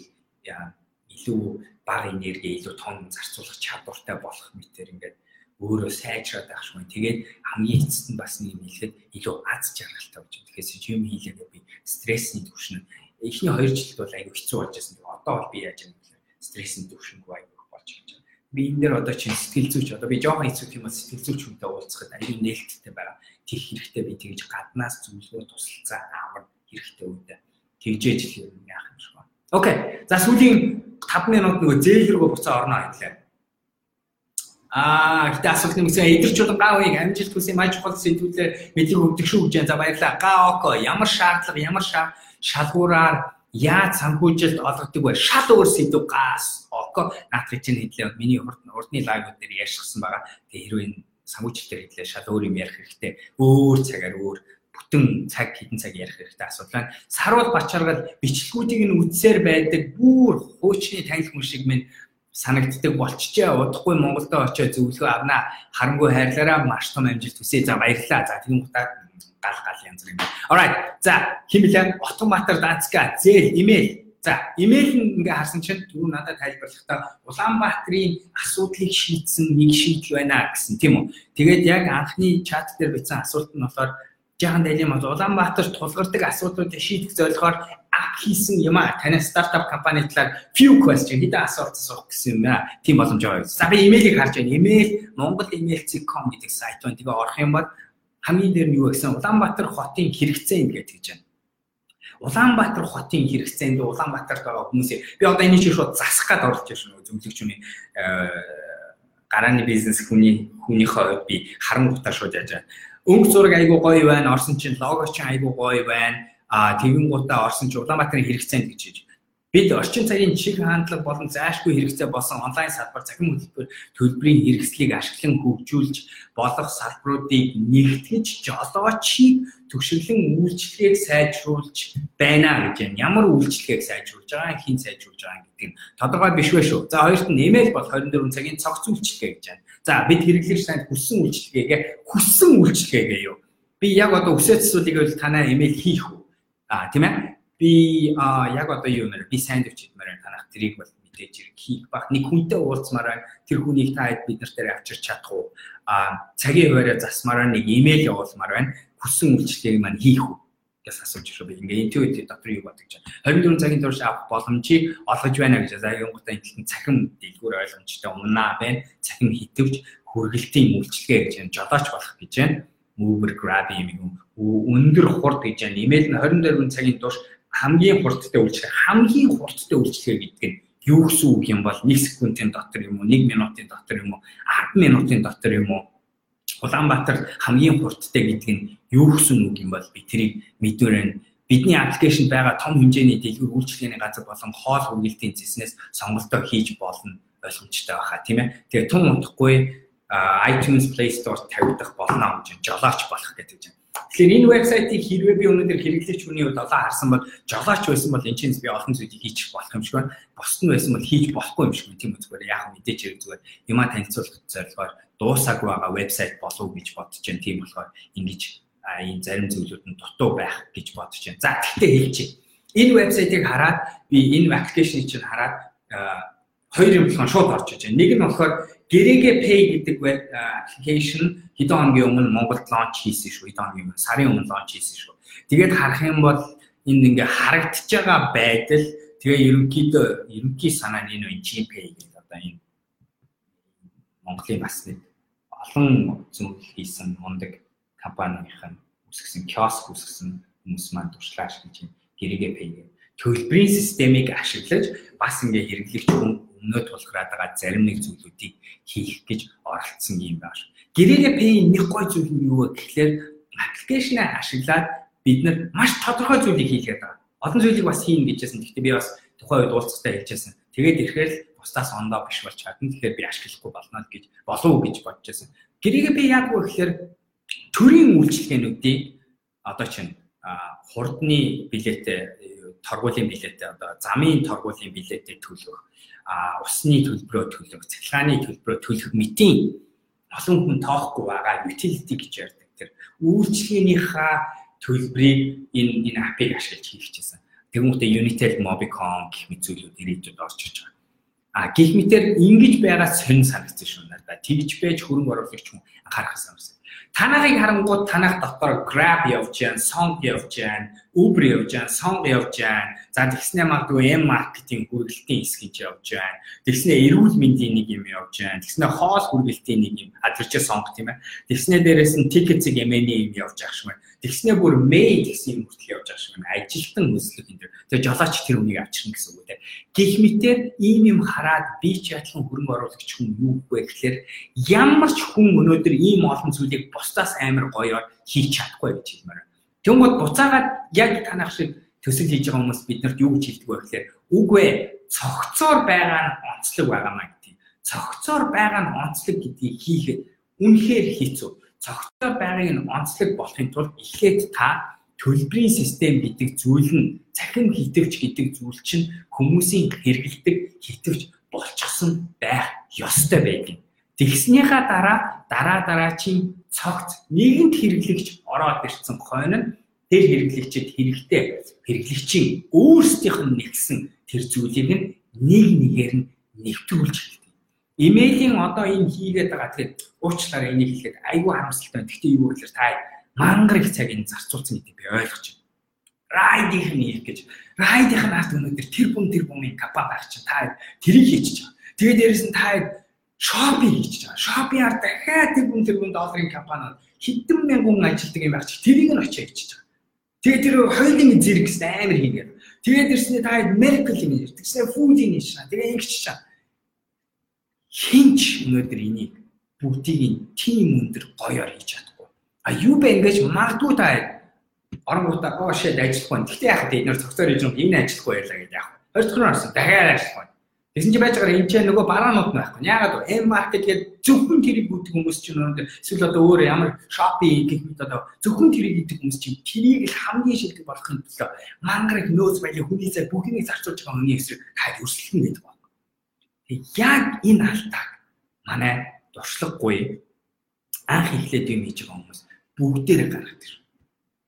илүү бага энерги, илүү том зарцуулах чадвартай болох мэтэр ингээд өөрөө сайжраад байх шүү. Тэгээд хамгийн эцэст нь бас нэг хэлэхэд илүү аз жаргалтай болж байна. Тэгэхээр жим хийлээгээ би стрессний түвшин эхний 2 жилд бол аягүй хэцүү болж байсан. Одоо бол би яаж юм бэ? Стрессний түвшингүй аягүй болж байна. Би энэ дээр одоо чинь сэтгэл зүйч одоо би жоохон хэцүү юм а сэтгэл зүйч хүнтэй уулзахад аягүй нээлттэй байгаа. Тэг хэрэгтэй би тэгж гаднаас зөвлөгөө тусалцаа авах хэрэгтэй үедээ. Тэгжээж л юм яах юм шиг байна. Окей. За сүүлийн 5 минут нөгөө зээл рүү буцаа орно хэлээ. Аа гэтээ асуулт гэсэн эдгэрч болон гаа үеийг амжилт хүсээ маж чухал сэдвүүдлээр мэдлэг өгдөг шүү гэж. За баярлалаа. Га око ямар шаардлага ямар шалгуураар яаж санхүүжилт олгодог вэ? Шал өөр сэдв гаас око наадах чинь хэдлээ. Миний урдны лайвууд дээр яшгсан байгаа. Тэгээ хэрвээ энэ санхүүжилтээр хэдлээ шал өөр юм ярих хэрэгтэй. Өөр цагаар өөр бүтэн цаг хэдэн цаг ярих хэрэгтэй асуудал байна. Сарвал Бачаргал бичлэгүүдийг нь үтсээр байдаг бүр хуучны танил хүн шиг минь санагддаг болчихжээ. Удахгүй Монголдо очиод зөвлөгөө авнаа. Харангүй хайрлаараа маш том амжилт хүсье. За баярлалаа. За тэгин гутаа гал гал янз бүр юм. Alright. За химэлэн Отоматар Данцка зээл имэйл. За имэйл нь ингээ харсан чинь түрүү надад тайлбарлахдаа Улаанбаатарын асуудлыг шийдсэн нэг шийдэл байна гэсэн тийм үү. Тэгээд яг анхны чат дээр бичсэн асуулт нь болохоор жаахан дайлийн мод Улаанбаатар тулгардаг асуудлуудыг шийдэх зорилгоор ап хийсэн юм а таны стартап компани талаар few question хэдэн асуулт асуух гэсэн юм а тийм боломж байгаа. За би имэйлийг харж байна. Имэйл mongol.email.com гэдэг сайт байна. Тэгээ орох юм бол хамгийн дээр нь юу гэсэн Улаанбаатар хотын хэрэгцээ ингээд гэж байна. Улаанбаатар хотын хэрэгцээнд Улаанбаатарт байгаа хүмүүсээ би одоо энэ чинь шууд засах гад байна шүү зөвлөгч хүний гарааны бизнес хүний хүнийхээ би харангуйтаа шууд яаж байна. Өнгө зураг айгуу гоё байна. Орсон чинь лого чинь айгуу гоё байна а тэгэн гутаа орсон ч Улаанбаатарын хэрэгцээнд гэж хийж бид орчин цагийн чиг хандлага болон зайлшгүй хэрэгцээ болсон онлайн салбар цахим хөтөлбөр төлбөрийн хэрэгслийг ашиглан хөгжүүлж болох салбаруудыг нэгтгэж жолоочийг төвшиглэн үйлчлэгийг сайжруулж байна гэж байна. Ямар үйлчлэгийг сайжруулж байгаа, хэн сайжруулж байгаа гэдэг нь тодорхой биш вэ шүү. За хоёрт нь нэмэл бол 24 цагийн цогц үйлчлэгээ гэж байна. За бид хэрэглэгч танд хүссэн үйлчлэгээгээ хүссэн үйлчлэгээгээ юу? Би яг одоо үсээ цэцүүлгийг бол танаа имэйл хийх үү? А тийм ээ. Би а яг одоо юу нэр би сандвич хиймээр танах тэрийг бол мэдээж хэрэг хийх баг. Нэг хүнтэй уулзмаар тэр хүнийг та хэд бид нартай авчирч чадах уу? А цагийн хуваараа засмаараа нэг имэйл явуулмаар байна. Хүссэн үйлчлэгийг маань хийх үү? Гэж асууж байгаа би. Ингээ интуитив дотор юу бодож байна. 24 цагийн турш авах боломжийг олгож байна гэж заагийн гутаа энэ цахим дэлгүүр ойлгомжтой өмнаа байна. Цахим хитвч хүргэлтийн үйлчлэгээ гэж юм жолооч болох гэж байна. Uber, Grab юм өндөр хурд гэж байна. Имэйл нь 24 цагийн турш хамгийн хурдтай үйлчлэг хамгийн хурдтай үйлчлэг гэдэг нь юу гэсэн үг юм бол 1 секундын дотор юм уу 1 минутын дотор юм уу 10 минутын дотор юм уу Улаанбаатар хамгийн хурдтай гэдэг нь юу гэсэн үг юм бол би тэрийг мэдвэрэн бидний аппликейшн байгаа том хэмжээний дэлгүүр үйлчлэгээний газар болон хоол хүргэлтийн зэснээс сонголтоо хийж болно ойлгомжтой байхаа тийм ээ. Тэгээ тун утгагүй iTunes Play Store тавигдах болно гэж жолооч болох гэдэг юм. Тэгэхээр энэ вебсайтыг хэрвээ би өнөөдөр хэрэглэгч хүний хувьд олон харсан бол жолооч байсан бол энэ чинь би олон зүйлийг хийчих болох юм шиг байна. Босд нь байсан бол хийж болохгүй юм шиг байна. Тийм үү зүгээр яг мэдээч хэрэг зүгээр юмаа танилцуулах зорилгоор дуусаагүй байгаа вебсайт болов гэж бодож байна. Тийм болохоор ингэж энэ зарим зүйлүүд нь дутуу байх гэж бодож байна. За тэгтээ хэлчихье. Энэ вебсайтыг хараад би энэ аппликейшнийг чинь хараад хоёр юм болохоор шууд орж иж байна. Нэг нь болохоор Гэрээгээ Pay гэдэг аппликейшн хэдэн хоногийн өмнө Монголд лонч хийсэн шүү. Хэдэн хоногийн өмнө сарын өмнө лонч хийсэн шүү. Тэгээд харах юм бол энд ингээ харагдаж байгаа байдал Тэгээ ерөнхийдөө ерөнхий санаа нь энэ GPay гэдэг одоо энэ Монголын бас нэг олон зүйл хийсэн мундаг компанийн үсгсэн киоск үсгсэн хүмүүс маань туршлаа ашиглаж. Гэрээгээ пэй төлбөрийн системийг ашиглаж бас ингээ хэрэглэгч хүн өмнөө тулгараад байгаа зарим нэг зүйлүүдийг хийх гэж оролцсон юм байна. Гэрээгээ пэй нэг гой зүйл нь юу вэ гэхлээр аппликейшнээ ашиглаад бид нар маш тодорхой зүйлийг хийх гэдэг. Олон зүйлийг бас хийн гэжсэн. Гэхдээ би бас тухайн үед уулзалтаа хэлжсэн. Тэгээд ирэхээр бусдаас ондоо биш болж чадна. Тэгэхээр би ашиглахгүй болно гэж болов уу гэж бодож байсан. Гэрээгээ би яг уу гэхээр төрийн үйлчлэгээнүүдийг одоо чинь хурдны билетээ торгуулийн билетээ одоо замын торгуулийн билетээ төлөх усны төлбөрөө төлөх цахилгааны төлбөрөө төлөх мэтийн олон хүн тоохгүй байгаа utility гэж ярьдаг тэр үйлчлэгээнийхээ төлбөрийг энэ энэ апыг ашиглаж хийх гэсэн. Тэгмүүдээ Unitel, Mobicom гэх мэт зүйлүүд ирээдүйд орж иж байгаа. А гих мэтэр ингэж байгаа сонь санагдсан шүү надад. Тэгж байж хөрөнгө оруулагч хүн анхаарах юм. Танахыг харангууд танах дотор Grab явж яан, Song явж яан, Uber явж яан, Song явж яан. За тэгснээр магадгүй M маркетинг хүргэлтийн хэсэг гэж явж яан. Тэгснээр эрүүл мэндийн нэг юм явж яан. Тэгснээр хоол хүргэлтийн нэг юм. А тэр чинь Song тийм ээ. Тэгснээр дээрээс нь ticket-ийг M-ийн юм явж яах шиг байна. Тэгснээ бүр May гэсэн юм хүртэл явж ах шиг байна. Ажилтан өслөг энэ. Тэгээ жолооч тэр үнийг авчирна гэсэн үг үү. Гэх мэтэр ийм юм хараад би ч ядлан хөрөнгө оруулагч хүн юу вэ гэхээр ямар ч хүн өнөөдөр ийм олон зүйлийг бусдаас амар гоёор хийж чадахгүй гэж хэлмээр. Тэнгүүд буцаагаад яг танах шиг төсөл хийж байгаа хүмүүс биднэрт юу гэж хэлдэг вэ гэхээр үгүй цогцоор байгаа нь онцлог байгаамаа гэдэг. Цогцоор байгаа нь онцлог гэдгийг хийхэд үнэхээр хэцүү. Цогцоор байгааг нь онцлог болохын тулд эхлээд та төлбөрийн систем гэдэг зүйл нь цахим хитвч гэдэг зүйл чинь хүмүүсийн хэрэгэлдэг хитвч болчихсон байх ёстой байдаг. Тэгснийхаа дараа дараа дараачийн цогц нийгэмд хэрэглэгч ороод ирсэн хойно нь тэр хэрэглэгчэд хэрэгтэй хэрэглэгчийн өөрсдийнх нь нэгсэн тэр зүйлийг нь нэг нэгээр нь нэвтрүүлж. Имэйлийн одоо энэ хийгээд байгаа тэгэхээр уучлаарай энийг хэлэхэд айгүй харамсалтай. Гэхдээ юу гэхээр та мангар их цагийг зарцуулсан гэдгийг би ойлгож байна. Райдих нь их гэж. Райдих нь ард өнөөдөр тэр бүм тэр бүмийн капа байх чинь та тэрийг хийчих чам. Тэгээд дээрэс нь та шопинг хийж байгаа. Шопингаар дахиад тэр бүм тэр бүм долларын компаниуд хэдэн мянган ажилтдаг юм байх чи тэрийг нь очиж хийж байгаа. Тэгээд тэр хоёулын зэрэг гэсэн амар хийгээд. Тэгээд ирснээр та Merkel юм ярьдаг. Тэгснээр Food-ийн шаа. Тэгээд ингэж чаа. Хинч өнөөдөр энийг бүгдийг тийм өндөр гоёор хийж чадахгүй. А юу бэ ингэж магадгүй та оронгуудаа гоошэд ажиллах байна. Гэхдээ яхад эдгээр цогцоор хийж юм энэ ажиллахгүй байлаа гэдэг яах вэ? Хоёр дахь нь орсон дахиад ажиллах байна. Тэгсэн чи байж байгаа энэ ч нөгөө бараанууд байхгүй. Яагаад вэ? M market гэдэг зөвхөн тэрийг үүдэг хүмүүс чинь өнөөдөр эсвэл одоо өөр ямар Shopee гэх мэт одоо зөвхөн тэрийг үүдэг хүмүүс чинь тэрийг л хамгийн шилдэг болохын тулд мангарыг нөөц баялаг хүнийсээ бүгнийг зарцуулж байгаа хүний эсрэг хайд өрсөлдөн гэдэг яг энэ алдааг манай дуршлаггүй анх эхлээд юм хийж байгаа хүмүүс бүгдээрээ гаргадаг шүү.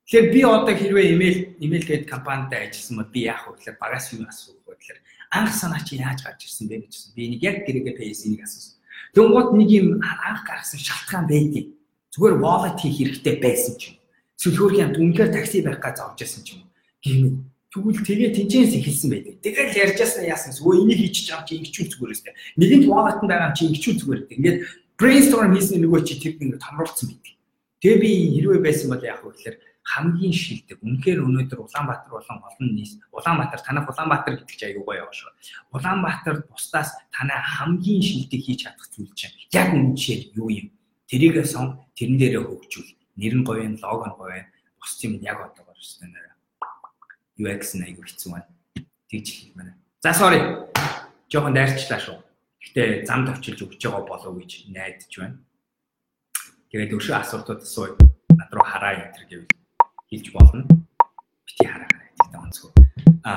Тэгэхээр би одоо хэрвээ имэйл имэйл гээд компанитай ажилласан бол би яах вэ гэхээр багаас юу асуух вэ гэхээр анх санаа чи яаж гарч ирсэн бэ гэжсэн. Би нэг яг гэрээгээ пейсийг асуусан. Тэнгууд нэг юм анх гаргасан шалтгаан байдгийг зүгээр wallet хийх хэрэгтэй байсан ч юм. Эсвэл хөөрхийн хамт үнэхээр такси байх гэж зовж байсан ч юм. Гэмэд Тэгвэл тэгээ тэнцэнс эхэлсэн байдаг. Тэгэл ярьжсэн яасан зүгээр энийг хийчих юм чи ингэчүүл зүгээр өстэй. Нэгэнт wallet нь байгаа юм чи ингэчүүл зүгээр гэдэг. Ингээд brainstorm хийсэн нөгөө чи тэр ингээд томруулсан байдаг. Тэгээ би хэрвээ байсан бол яг хөөхлөөр хамгийн шилдэг. Үнэхээр өнөөдөр Улаанбаатар болон олон нийс Улаанбаатар танах Улаанбаатар гэдэг чинь аюу гоё яваа шүү. Улаанбаатар бусдаас танай хамгийн шилдэг хийж чадах зүйл чинь яг үнэхээр юу юм? Тэрийгээ сон тэрэн дээрээ хөгжүүл. Нэр нь гоё лого нь гоё. Бус юм яг одоогоор өссөн нэр. UX нь аюу хэцүү байна. Тэгж хэлэх мэнэ. За sorry. Жохон дайрчлаа шүү. Гэтэ замд очилж өгч байгаа болов гэж найдаж байна. Тэгээд өшөө асуултууд асууя. Над руу хараа энэ төр гэвэл хэлж болно. Бити хараа хараа гэдэг онцгой. А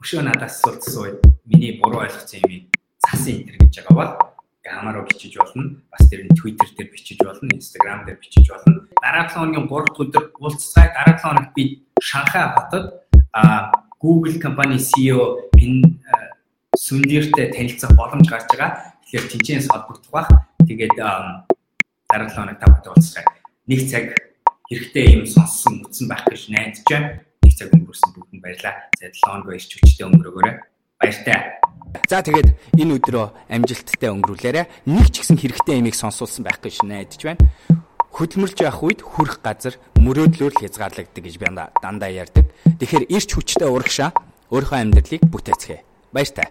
өшөө надаас асуултсуу миний буруу ойлгосон юмыг цаасан энэ гэж байгаа бол камераар бичиж болно. Бас тэр нь Twitter дээр бичиж болно, Instagram дээр бичиж болно. Дараа 7 хоногийн 3 өдөр уулзцай дараа 7 хоногт би Шанхай хотод а Google компани CEO энэ сүндиртэй танилцах боломж гарч байгаа. Тэгэхээр тэнцэнээс холбогдох бах. Тэгээд дараа 7 хоног та бүхэн уулзцай. Нэг цаг хэрэгтэй юм сонссон үтсэн байх гэж найдаж байна. Нэг цаг өнгөрсөн бүгд баярлаа. За 7 хоног ирч хүчтэй өнгөрөөгөөрэй. Баяртай. За тэгээд энэ өдрөө амжилттай өнгөрүүлээрэ. Нэг ч гэсэн хэрэгтэй ямиг сонсуулсан байх гэж найдаж байна. Хөдөлмөрлж явах үед хүрх газар мөрөөдлөөр хязгаарлагддаг гэж би дандаа ярьдаг. Тэгэхээр ирч хүчтэй урагшаа өөрийнхөө амьдралыг бүтээцгээе. Баяртай.